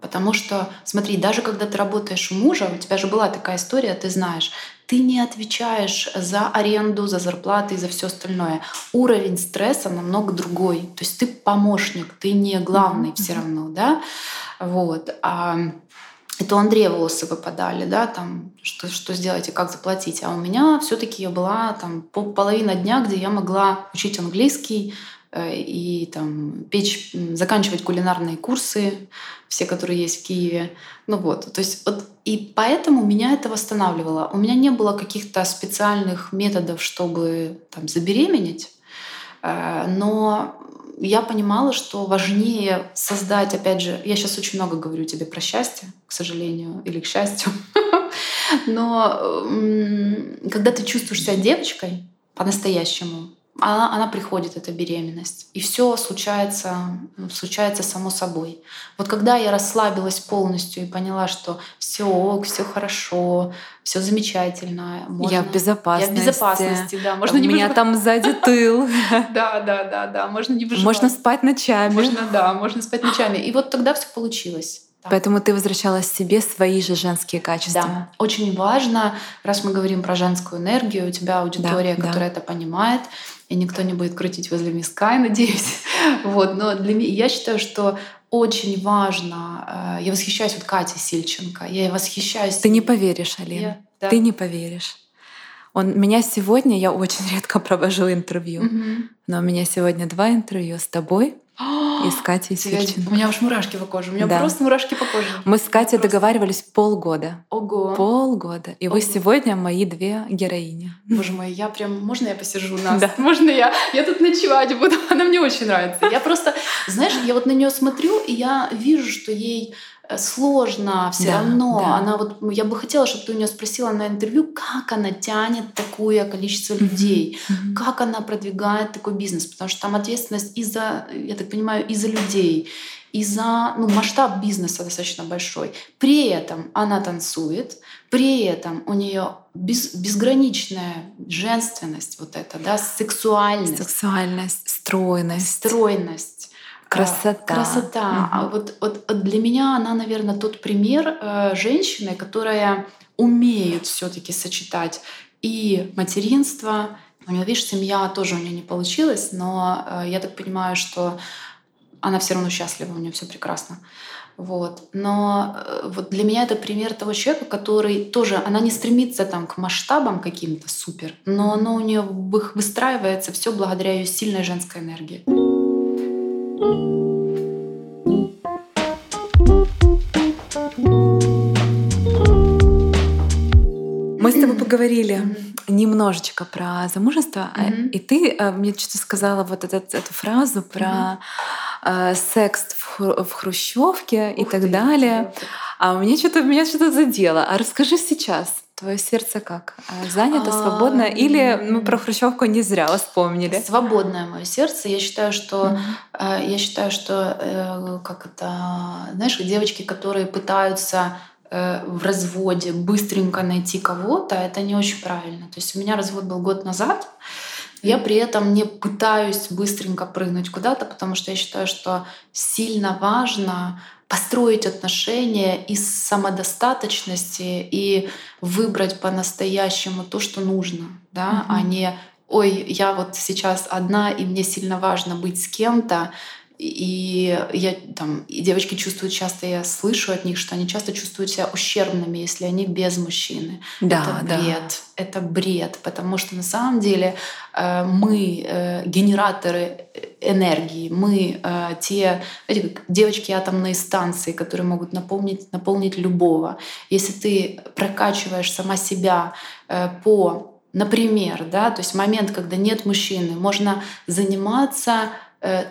Потому что, смотри, даже когда ты работаешь у мужа, у тебя же была такая история, ты знаешь, ты не отвечаешь за аренду, за зарплаты и за все остальное. Уровень стресса намного другой. То есть ты помощник, ты не главный mm-hmm. все равно, да? Вот. А и то Андрея волосы выпадали, да, там, что, что сделать и как заплатить. А у меня все таки я была там половина дня, где я могла учить английский, и там печь, заканчивать кулинарные курсы, все, которые есть в Киеве. Ну вот, то есть вот и поэтому меня это восстанавливало. У меня не было каких-то специальных методов, чтобы там забеременеть, э, но я понимала, что важнее создать, опять же, я сейчас очень много говорю тебе про счастье, к сожалению, или к счастью, но когда ты чувствуешь себя девочкой по-настоящему, она, она приходит, эта беременность. И все случается, ну, случается само собой. Вот когда я расслабилась полностью и поняла, что все ок, все хорошо, все замечательно. Можно... Я в безопасности. Я в безопасности, да. Можно У не меня выж... там сзади тыл. Да, да, да, да. Можно не выживать. Можно спать ночами. Можно, да, можно спать ночами. И вот тогда все получилось. Да. Поэтому ты возвращалась себе свои же женские качества. Да, очень важно, раз мы говорим про женскую энергию, у тебя аудитория, да, которая да. это понимает, и никто не будет крутить возле миска, я надеюсь. вот, но для меня я считаю, что очень важно. Э, я восхищаюсь вот Катей Сильченко. Я восхищаюсь. Ты не поверишь, Алина. Я, да. Ты не поверишь. Он меня сегодня, я очень редко провожу интервью, угу. но у меня сегодня два интервью с тобой и с Катей. У меня уж мурашки по коже. У меня да. просто мурашки по коже. Мы с Катей просто... договаривались полгода. Ого. Полгода. И Ого. вы сегодня мои две героини. Боже мой, я прям... Можно я посижу нас? Да. Можно я? Я тут ночевать буду. Она мне очень нравится. Я просто... Знаешь, я вот на нее смотрю, и я вижу, что ей сложно все да, равно. Да. Она вот, я бы хотела, чтобы ты у нее спросила на интервью, как она тянет такое количество людей, mm-hmm. как она продвигает такой бизнес, потому что там ответственность и за, я так понимаю, и за людей, и за ну, масштаб бизнеса достаточно большой. При этом она танцует, при этом у нее без, безграничная женственность, вот это, да, сексуальность, сексуальность, стройность, стройность Красота. Красота. Угу. Вот, вот для меня она, наверное, тот пример э, женщины, которая умеет все-таки сочетать и материнство. У нее, видишь, семья тоже у нее не получилась, но э, я так понимаю, что она все равно счастлива, у нее все прекрасно. Вот. Но э, вот для меня это пример того человека, который тоже, она не стремится там к масштабам каким-то супер, но оно у нее выстраивается все благодаря ее сильной женской энергии. Мы с тобой поговорили немножечко про замужество, mm-hmm. и ты э, мне что-то сказала вот этот, эту фразу про mm-hmm. Секс в, в хрущевке Ух и так ты, далее. А у меня что-то меня что-то задело. А расскажи сейчас. Твое сердце как? А, занято, свободно? Или мы про Хрущевку не зря вспомнили? Свободное мое сердце. Я считаю, что mm-hmm. я считаю, что э, как это, знаешь, девочки, которые пытаются э, в разводе быстренько найти кого-то, это не очень правильно. То есть у меня развод был год назад. Я при этом не пытаюсь быстренько прыгнуть куда-то, потому что я считаю, что сильно важно построить отношения из самодостаточности и выбрать по-настоящему то, что нужно, да, mm-hmm. а не ой, я вот сейчас одна, и мне сильно важно быть с кем-то, и я там, и девочки чувствуют часто, я слышу от них, что они часто чувствуют себя ущербными, если они без мужчины. Да, это бред, да. это бред, потому что на самом деле э, мы э, генераторы энергии, мы э, те знаете, как девочки атомные станции, которые могут наполнить, наполнить любого. Если ты прокачиваешь сама себя э, по Например, да, то есть момент, когда нет мужчины, можно заниматься Э,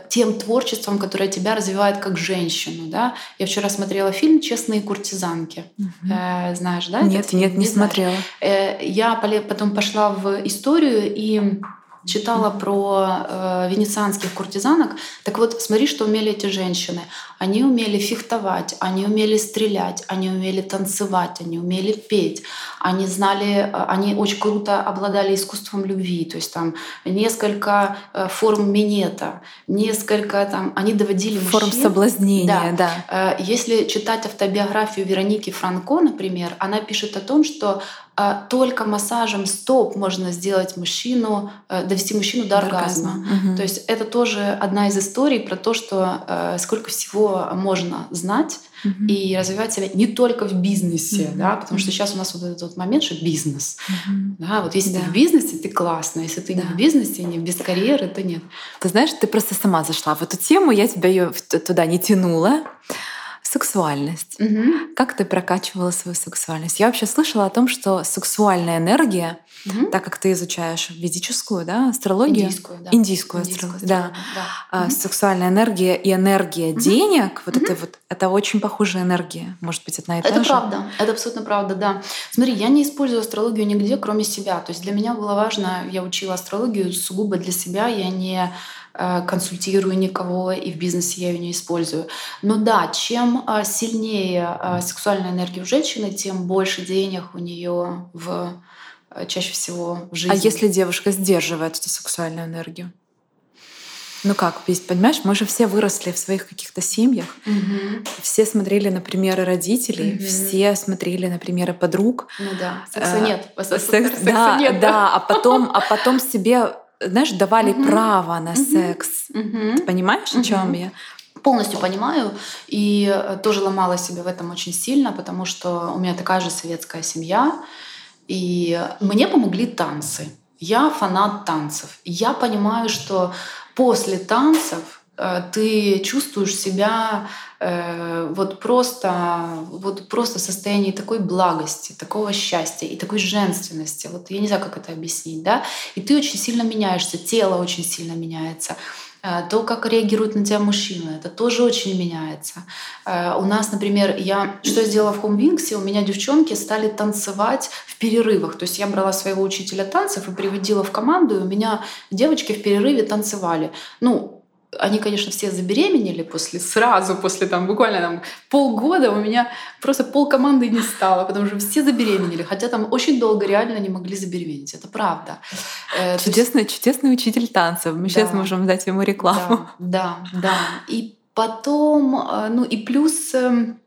тем творчеством, которое тебя развивает как женщину. Да? Я вчера смотрела фильм «Честные куртизанки». Угу. Э, знаешь, да? Нет, нет, не, не смотрела. Э, я потом пошла в историю и читала про э, венецианских куртизанок. Так вот, смотри, что умели эти женщины. Они умели фехтовать, они умели стрелять, они умели танцевать, они умели петь, они знали, э, они очень круто обладали искусством любви, то есть там несколько э, форм минета, несколько там, они доводили форм мужчин. соблазнения, да. да. Э, если читать автобиографию Вероники Франко, например, она пишет о том, что только массажем стоп можно сделать мужчину, э, довести мужчину до, до оргазма. оргазма. Угу. То есть это тоже одна из историй про то, что э, сколько всего можно знать угу. и развивать себя не только в бизнесе, угу. да, потому что сейчас у нас вот этот вот момент, что бизнес. Угу. Да, вот если да. ты в бизнесе, ты классно, если ты да. не в бизнесе, не без карьеры, то нет. Ты знаешь, ты просто сама зашла в эту тему, я тебя ее туда не тянула сексуальность. Угу. Как ты прокачивала свою сексуальность? Я вообще слышала о том, что сексуальная энергия, угу. так как ты изучаешь ведическую, да, астрологию, индийскую, да. индийскую, индийскую астрологию, да, да. угу. сексуальная энергия и энергия угу. денег, вот угу. это вот, это очень похожая энергия, может быть, одна и та это же. Это правда, это абсолютно правда, да. Смотри, я не использую астрологию нигде, кроме себя. То есть для меня было важно, я учила астрологию сугубо для себя, я не консультирую никого, и в бизнесе я ее не использую. Но да, чем э, сильнее э, сексуальная энергия у женщины, тем больше денег у нее в чаще всего в жизни. А если девушка сдерживает эту сексуальную энергию? Ну как, понимаешь, мы же все выросли в своих каких-то семьях, угу. все смотрели на примеры родителей, угу. все смотрели на примеры подруг. Ну да, секса нет, секс, секса да, нет. Да, а потом, а потом себе знаешь, давали угу. право на угу. секс. Угу. Ты понимаешь, о чем я? Полностью понимаю. И э, тоже ломала себя в этом очень сильно, потому что у меня такая же советская семья. И мне помогли танцы. Я фанат танцев. Я понимаю, что после танцев ты чувствуешь себя э, вот просто, вот просто в состоянии такой благости, такого счастья и такой женственности. Вот я не знаю, как это объяснить, да? И ты очень сильно меняешься, тело очень сильно меняется э, то, как реагирует на тебя мужчина, это тоже очень меняется. Э, у нас, например, я что я сделала в Хомвингсе, у меня девчонки стали танцевать в перерывах. То есть я брала своего учителя танцев и приводила в команду, и у меня девочки в перерыве танцевали. Ну, они, конечно, все забеременели после, сразу после там буквально там, полгода у меня просто пол команды не стало, потому что все забеременели, хотя там очень долго реально не могли забеременеть. Это правда. Э, чудесный, есть... чудесный учитель танцев. Мы да. сейчас можем дать ему рекламу. Да, да, да. И потом, э, ну и плюс эм,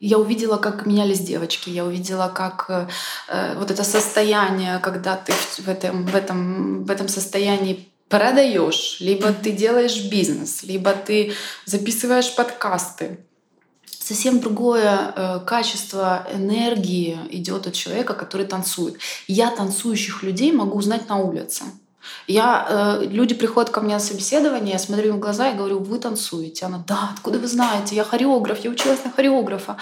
я увидела, как менялись девочки, я увидела, как э, вот это состояние, когда ты в этом, в этом, в этом состоянии продаешь, либо ты делаешь бизнес, либо ты записываешь подкасты. Совсем другое э, качество энергии идет от человека, который танцует. Я танцующих людей могу узнать на улице. Я, э, люди приходят ко мне на собеседование, я смотрю им в глаза и говорю, вы танцуете. Она, да, откуда вы знаете? Я хореограф, я училась на хореографа.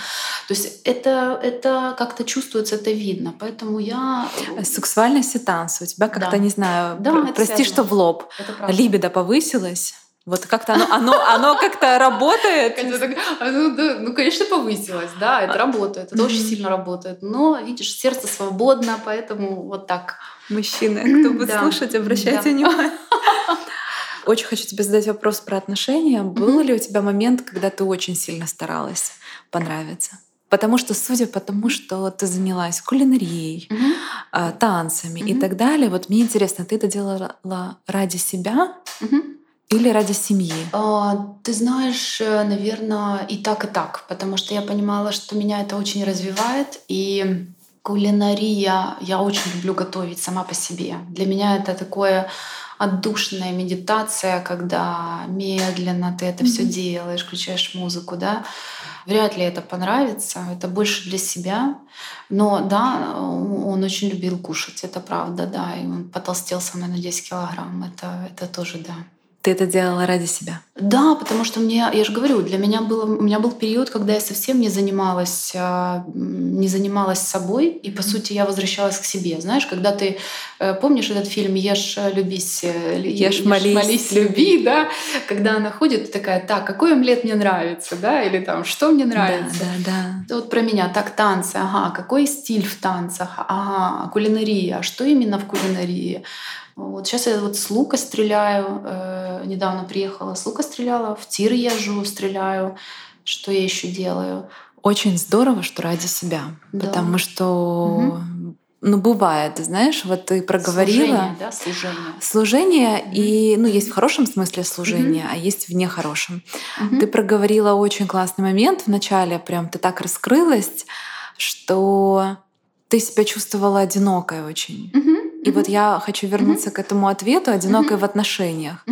То есть это, это как-то чувствуется, это видно. Поэтому я... Э, сексуальность и танцы у тебя как-то, да. не знаю, да, про- прости, связано. что в лоб. Либидо повысилась? Вот как-то оно, оно, оно как-то работает. Ну, ну, конечно, повысилось, да, это работает, это очень сильно работает. Но, видишь, сердце свободно, поэтому вот так. Мужчины, кто будет слушать, обращайте внимание. Очень хочу тебе задать вопрос про отношения. Был ли у тебя момент, когда ты очень сильно старалась понравиться? Потому что, судя по тому, что ты занялась кулинарией, mm танцами и так далее, вот мне интересно, ты это делала ради себя или ради семьи? А, ты знаешь, э, наверное, и так, и так, потому что я понимала, что меня это очень развивает, и кулинария, я очень люблю готовить сама по себе. Для меня это такое отдушная медитация, когда медленно ты это mm-hmm. все делаешь, включаешь музыку, да. Вряд ли это понравится, это больше для себя. Но да, он очень любил кушать, это правда, да. И он потолстел со мной на 10 килограмм, это, это тоже да. Ты это делала ради себя? Да, потому что мне, я же говорю, для меня было, у меня был период, когда я совсем не занималась, а, не занималась собой, и по сути я возвращалась к себе. Знаешь, когда ты э, помнишь этот фильм "Ешь, любись, э, ешь, ешь молись, молись, люби", да, когда она ходит и такая, так, какой омлет мне нравится, да, или там, что мне нравится. Да, да, да. Вот про меня, так танцы, ага, какой стиль в танцах, ага, кулинария, а что именно в кулинарии? Вот сейчас я вот с лука стреляю. Э, недавно приехала с лука стреляла, в тир езжу, стреляю. Что я еще делаю? Очень здорово, что ради себя, да. потому что угу. ну бывает, знаешь, вот ты проговорила служение, да, служение, служение угу. и ну есть в хорошем смысле служение, угу. а есть в нехорошем. Угу. Ты проговорила очень классный момент в начале, прям ты так раскрылась, что ты себя чувствовала одинокой очень. Угу, и вот я хочу вернуться к этому ответу одинокой в отношениях.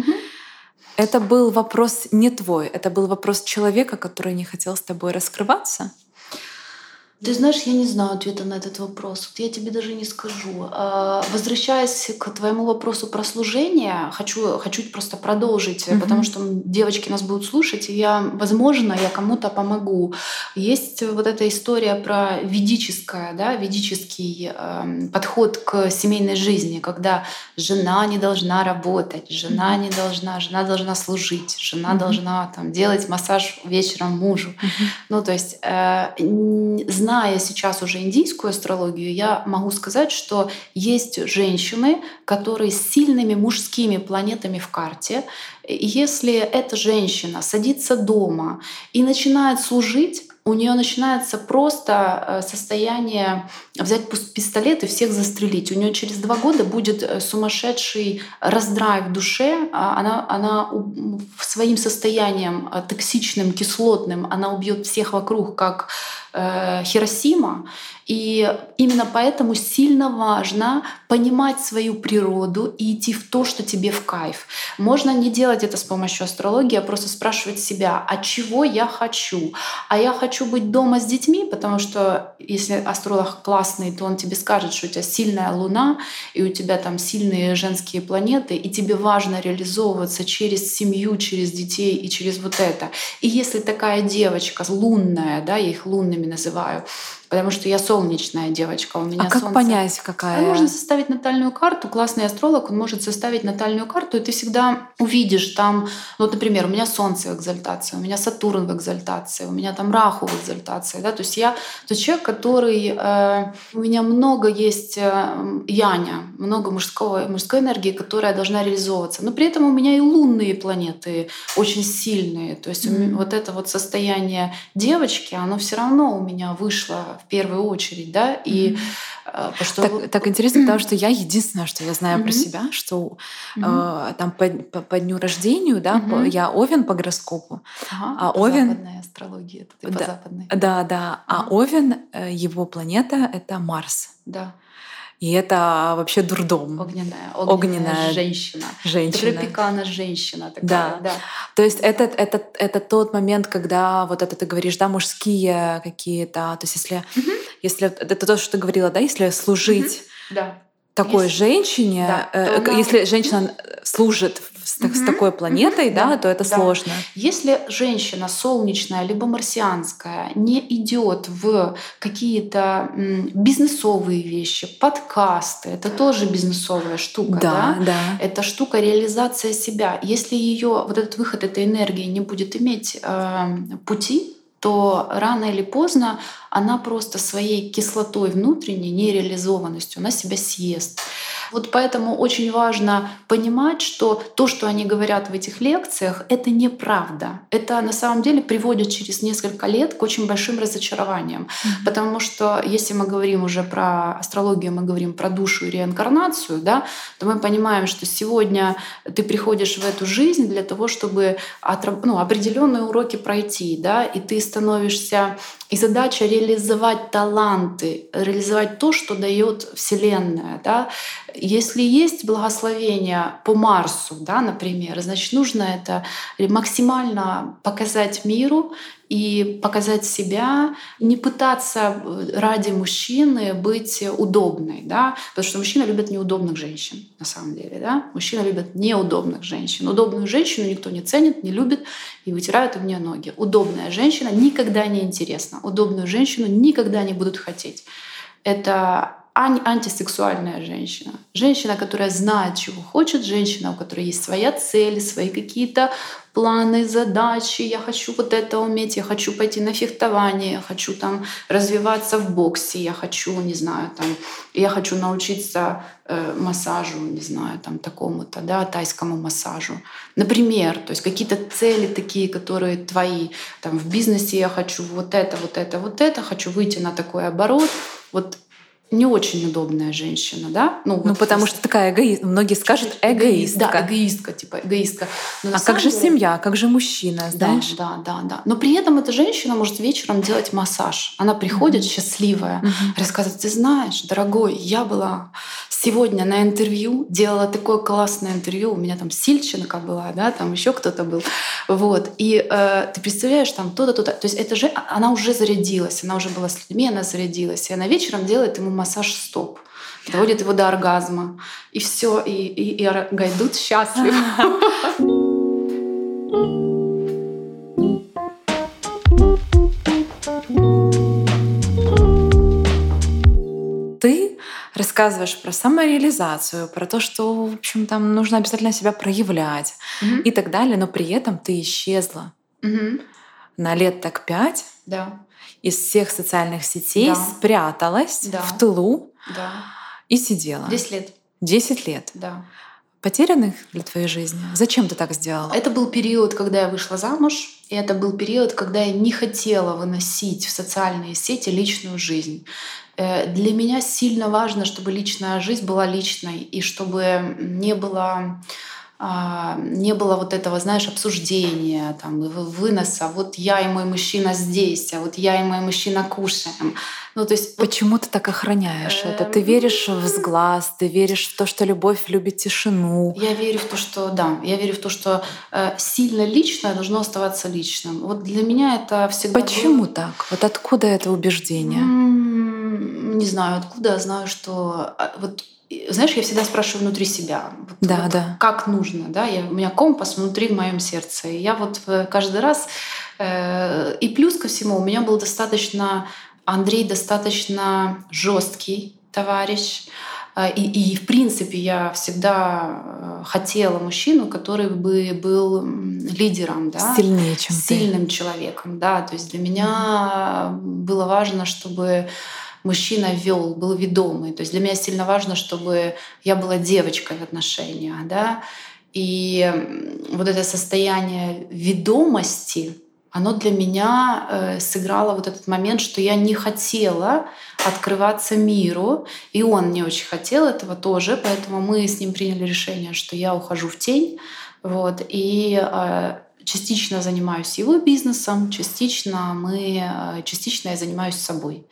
Это был вопрос не твой, это был вопрос человека, который не хотел с тобой раскрываться. Ты знаешь, я не знаю ответа на этот вопрос. Вот я тебе даже не скажу. А, возвращаясь к твоему вопросу про служение, хочу, хочу просто продолжить, mm-hmm. потому что девочки нас будут слушать, и я, возможно, я кому-то помогу. Есть вот эта история про ведическое, да, ведический э, подход к семейной жизни, когда жена не должна работать, жена не должна, жена должна служить, жена mm-hmm. должна там, делать массаж вечером мужу. Mm-hmm. Ну, то есть э, зная сейчас уже индийскую астрологию, я могу сказать, что есть женщины, которые с сильными мужскими планетами в карте. Если эта женщина садится дома и начинает служить, у нее начинается просто э, состояние взять пистолет и всех застрелить. У нее через два года будет э, сумасшедший раздрай в душе. А она, она своим состоянием э, токсичным, кислотным, она убьет всех вокруг, как э, Хиросима. И именно поэтому сильно важно понимать свою природу и идти в то, что тебе в кайф. Можно не делать это с помощью астрологии, а просто спрашивать себя, а чего я хочу? А я хочу быть дома с детьми, потому что если астролог классный, то он тебе скажет, что у тебя сильная луна, и у тебя там сильные женские планеты, и тебе важно реализовываться через семью, через детей и через вот это. И если такая девочка лунная, да, я их лунными называю, потому что я солнечная девочка, у меня А как солнце. понять, какая? А можно составить натальную карту. Классный астролог, он может составить натальную карту, и ты всегда увидишь там, ну, вот, например, у меня Солнце в экзальтации, у меня Сатурн в экзальтации, у меня там Раху в экзальтации, да, то есть я тот человек, который э, у меня много есть э, яня, много мужского, мужской энергии, которая должна реализовываться, но при этом у меня и лунные планеты очень сильные, то есть mm-hmm. вот это вот состояние девочки, оно все равно у меня вышло в первую очередь, да, и mm-hmm. что... так, так интересно, потому что я единственное, что я знаю mm-hmm. про себя, что mm-hmm. э, там по, по, по дню рождения, да, mm-hmm. я Овен по гороскопу, ага, а по Овен западная астрология, это ты да, по западной. Да, да, ага. а Овен э, его планета это Марс. Да. И это вообще дурдом. Огненная, огненная, огненная женщина. Женщина. Тропикана женщина такая. Да. да. То есть это, это, это тот момент, когда вот это ты говоришь, да, мужские какие-то. То есть если, угу. если это то, что ты говорила, да, если служить угу. да. Такой если, женщине, да, э, она... если женщина служит с, угу. с такой планетой, угу. да, то это да. сложно. Если женщина солнечная либо марсианская не идет в какие-то бизнесовые вещи, подкасты, это тоже бизнесовая штука, да, да? да. Это штука реализация себя. Если ее вот этот выход этой энергии не будет иметь э, пути, то рано или поздно она просто своей кислотой внутренней, нереализованностью, она себя съест. Вот поэтому очень важно понимать, что то, что они говорят в этих лекциях, это неправда. Это на самом деле приводит через несколько лет к очень большим разочарованиям. Mm-hmm. Потому что если мы говорим уже про астрологию, мы говорим про душу и реинкарнацию, да, то мы понимаем, что сегодня ты приходишь в эту жизнь для того, чтобы ну, определенные уроки пройти, да, и ты становишься и задача реализовать таланты, реализовать то, что дает Вселенная. Да? Если есть благословение по Марсу, да, например, значит, нужно это максимально показать миру и показать себя, не пытаться ради мужчины быть удобной, да, потому что мужчина любит неудобных женщин, на самом деле, да, мужчина любит неудобных женщин. Удобную женщину никто не ценит, не любит и вытирают об нее ноги. Удобная женщина никогда не интересна, удобную женщину никогда не будут хотеть. Это ан- антисексуальная женщина. Женщина, которая знает, чего хочет, женщина, у которой есть своя цель, свои какие-то планы, задачи. Я хочу вот это уметь, я хочу пойти на фехтование, я хочу там развиваться в боксе, я хочу, не знаю, там, я хочу научиться э, массажу, не знаю, там такому-то, да, тайскому массажу. Например, то есть какие-то цели такие, которые твои. Там в бизнесе я хочу вот это, вот это, вот это, хочу выйти на такой оборот. Вот не очень удобная женщина, да? Ну, ну потому что такая эгоист. Многие скажут эгоистка. Да, эгоистка, типа эгоистка. Но а как же деле... семья, как же мужчина, знаешь? Да, да, да, да. Но при этом эта женщина может вечером делать массаж. Она приходит mm-hmm. счастливая, mm-hmm. рассказывает, ты знаешь, дорогой, я была сегодня на интервью, делала такое классное интервью, у меня там Сильченко была, да, там еще кто-то был, вот. И э, ты представляешь, там то-то, то-то. То есть это же, она уже зарядилась, она уже была с людьми, она зарядилась. И она вечером делает ему массаж стоп доводит его до оргазма. И все, и, и, и Гайдут счастлив. Ты рассказываешь про самореализацию, про то, что, в общем, там нужно обязательно себя проявлять mm и так далее, но при этом ты исчезла mm на лет так пять. Да из всех социальных сетей, да. спряталась да. в тылу да. и сидела. Десять лет. Десять лет. Да. Потерянных для твоей жизни? Зачем ты так сделала? Это был период, когда я вышла замуж, и это был период, когда я не хотела выносить в социальные сети личную жизнь. Э, для меня сильно важно, чтобы личная жизнь была личной, и чтобы не было а, не было вот этого, знаешь, обсуждения, там, выноса. Вот я и мой мужчина здесь, а вот я и мой мужчина кушаем. Ну, то есть, Почему ты так охраняешь это? Ты веришь в взглаз, ты веришь в то, что любовь любит тишину. Я верю в то, что да, я верю в то, что э, сильно личное должно оставаться личным. Вот для меня это всегда. Почему было... так? Вот откуда это убеждение? Не знаю, откуда. Я знаю, что а, вот знаешь, я всегда спрашиваю внутри себя, вот, да, вот, да. как нужно, да, я, у меня компас внутри в моем сердце, и я вот э, каждый раз э, и плюс ко всему у меня был достаточно Андрей достаточно жесткий товарищ, э, и, и в принципе я всегда э, хотела мужчину, который бы был лидером, да, сильнее, чем сильным ты. человеком, да, то есть для меня было важно, чтобы мужчина вел, был ведомый. То есть для меня сильно важно, чтобы я была девочкой в отношениях, да, и вот это состояние ведомости, оно для меня э, сыграло вот этот момент, что я не хотела открываться миру, и он не очень хотел этого тоже, поэтому мы с ним приняли решение, что я ухожу в тень, вот, и э, частично занимаюсь его бизнесом, частично мы, э, частично я занимаюсь собой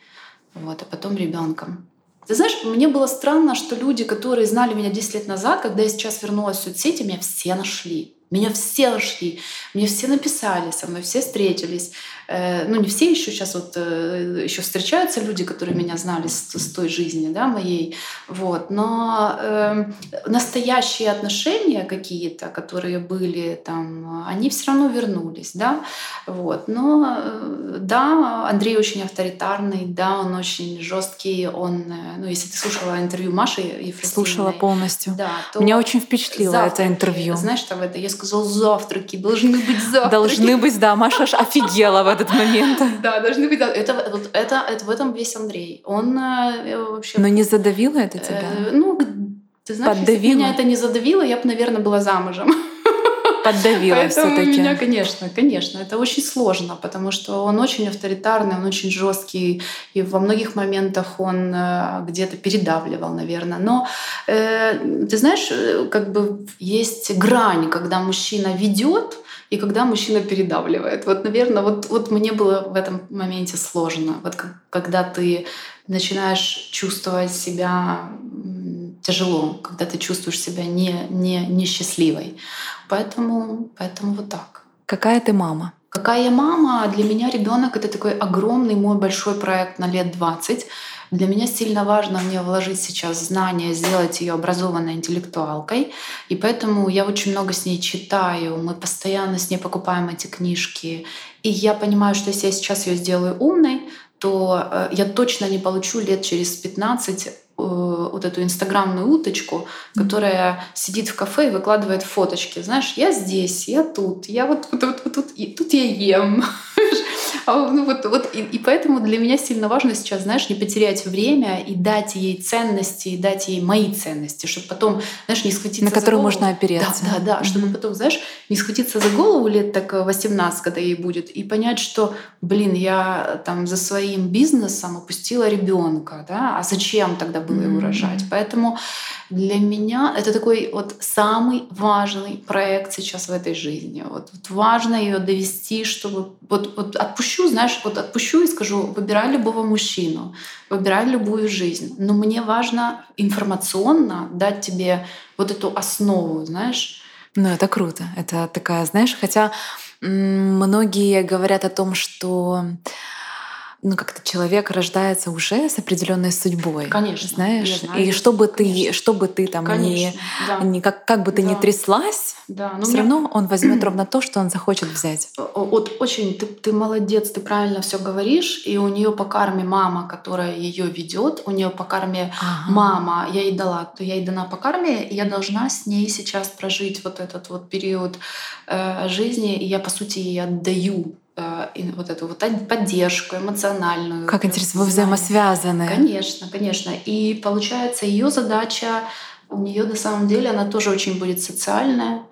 вот, а потом ребенком. Ты знаешь, мне было странно, что люди, которые знали меня 10 лет назад, когда я сейчас вернулась в соцсети, меня все нашли. Меня все нашли, мне все написали, со мной все встретились. Э, ну, не все еще сейчас вот э, еще встречаются люди, которые меня знали с, с той жизни, да, моей. Вот. Но э, настоящие отношения какие-то, которые были там, они все равно вернулись, да. Вот. Но э, да, Андрей очень авторитарный, да, он очень жесткий, он, ну, если ты слушала интервью Маши Ефросининой, слушала полностью. Да, то Меня очень впечатлило завтраки, это интервью. Знаешь, там это, я сказал, завтраки, должны быть завтраки. Должны быть, да, Маша аж офигела в этот момент. Да, должны быть, это, это, это в этом весь Андрей. Он э, вообще... Но не задавило это э, тебя? Ну, ты знаешь, если меня это не задавило, я бы, наверное, была замужем поддавила Поэтому все-таки. меня, конечно, конечно, это очень сложно, потому что он очень авторитарный, он очень жесткий, и во многих моментах он э, где-то передавливал, наверное. Но э, ты знаешь, э, как бы есть грань, когда мужчина ведет, и когда мужчина передавливает. Вот, наверное, вот, вот мне было в этом моменте сложно. Вот когда ты начинаешь чувствовать себя тяжело, когда ты чувствуешь себя не, не, несчастливой. Поэтому, поэтому вот так. Какая ты мама? Какая я мама? Для меня ребенок это такой огромный мой большой проект на лет 20. Для меня сильно важно мне вложить сейчас знания, сделать ее образованной интеллектуалкой. И поэтому я очень много с ней читаю, мы постоянно с ней покупаем эти книжки. И я понимаю, что если я сейчас ее сделаю умной, то э, я точно не получу лет через 15 Э, вот эту инстаграмную уточку, которая сидит в кафе и выкладывает фоточки. Знаешь, я здесь, я тут, я вот, вот, вот, вот тут, и тут я ем. А, ну, вот, вот, и, и поэтому для меня сильно важно сейчас, знаешь, не потерять время и дать ей ценности, и дать ей мои ценности, чтобы потом, знаешь, не схватиться На которые можно опереться. Да, да, да, чтобы потом, знаешь, не схватиться за голову лет так 18, когда ей будет, и понять, что, блин, я там за своим бизнесом опустила ребенка, да, а зачем тогда было его рожать? Поэтому для меня это такой вот самый важный проект сейчас в этой жизни. Вот, вот важно ее довести, чтобы вот, вот отпущу, знаешь, вот отпущу и скажу, выбирай любого мужчину, выбирай любую жизнь. Но мне важно информационно дать тебе вот эту основу, знаешь. Ну, это круто. Это такая, знаешь, хотя многие говорят о том, что ну, как-то человек рождается уже с определенной судьбой. Конечно. Знаешь, и чтобы ты, чтобы ты там конечно, не, да. не как, как бы ты да. ни тряслась, да, но все меня... равно он возьмет ровно то, что он захочет взять. Вот очень ты, ты молодец, ты правильно все говоришь. И у нее по карме мама, которая ее ведет, у нее по карме ага. мама, я ей дала, то я ей дана по карме, и я должна с ней сейчас прожить вот этот вот период э, жизни, и я по сути ей отдаю вот эту вот поддержку эмоциональную. Как интересно, вы взаимосвязаны. Конечно, конечно. И получается, ее задача, у нее на самом деле она тоже очень будет социальная,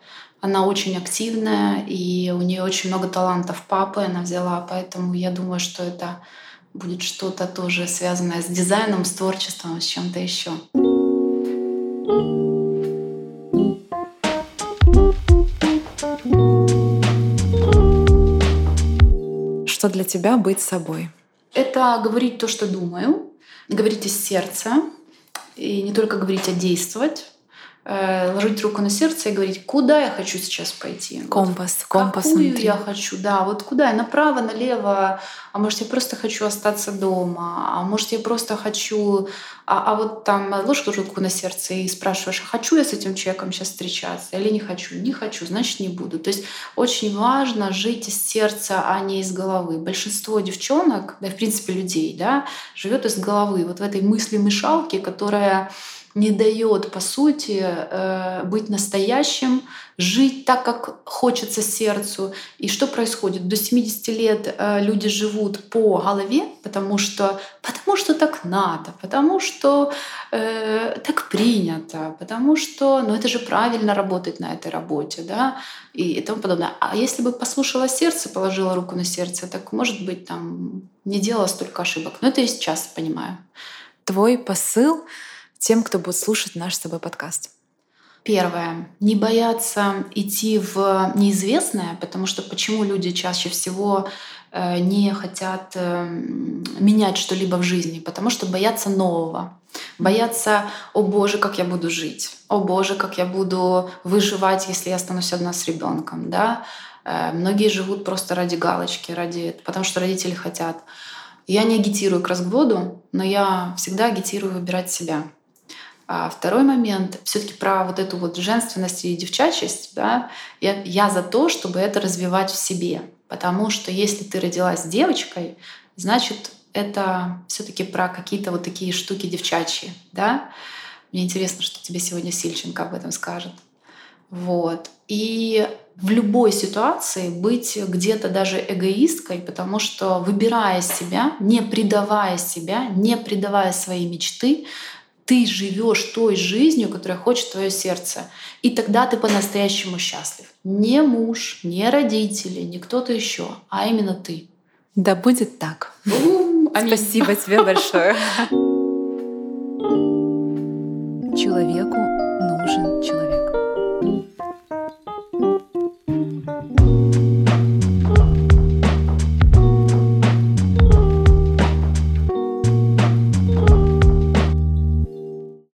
она очень активная, и у нее очень много талантов папы она взяла, поэтому я думаю, что это будет что-то тоже связанное с дизайном, с творчеством, с чем-то еще. Что для тебя быть собой? Это говорить то, что думаю, говорить из сердца, и не только говорить, а действовать. Э, ложить руку на сердце и говорить, куда я хочу сейчас пойти. Компас, вот компас какую внутри. я хочу, да, вот куда я, направо, налево, а может я просто хочу остаться дома, а может я просто хочу, а, а вот там ложишь руку на сердце и спрашиваешь, а хочу я с этим человеком сейчас встречаться или не хочу? Не хочу, значит не буду. То есть очень важно жить из сердца, а не из головы. Большинство девчонок, да, в принципе людей, да, живет из головы, вот в этой мысли-мешалке, которая не дает, по сути, э, быть настоящим, жить так, как хочется сердцу. И что происходит? До 70 лет э, люди живут по голове, потому что, потому что так надо, потому что э, так принято, потому что ну, это же правильно работать на этой работе, да, и тому подобное. А если бы послушала сердце, положила руку на сердце, так, может быть, там не делала столько ошибок. Но это я сейчас понимаю. Твой посыл тем, кто будет слушать наш с тобой подкаст? Первое. Не бояться идти в неизвестное, потому что почему люди чаще всего э, не хотят э, менять что-либо в жизни? Потому что боятся нового. Боятся, о боже, как я буду жить, о боже, как я буду выживать, если я останусь одна с ребенком. Да? Э, многие живут просто ради галочки, ради, потому что родители хотят. Я не агитирую к разводу, но я всегда агитирую выбирать себя. А второй момент, все-таки про вот эту вот женственность и девчачесть, да, я, я за то, чтобы это развивать в себе. Потому что если ты родилась девочкой, значит, это все-таки про какие-то вот такие штуки девчачьи, да. Мне интересно, что тебе сегодня Сильченко об этом скажет. Вот. И в любой ситуации быть где-то даже эгоисткой, потому что выбирая себя, не предавая себя, не предавая свои мечты, ты живешь той жизнью, которая хочет твое сердце. И тогда ты по-настоящему счастлив. Не муж, не родители, не кто-то еще, а именно ты. Да будет так. Спасибо тебе большое. Человеку нужен человек.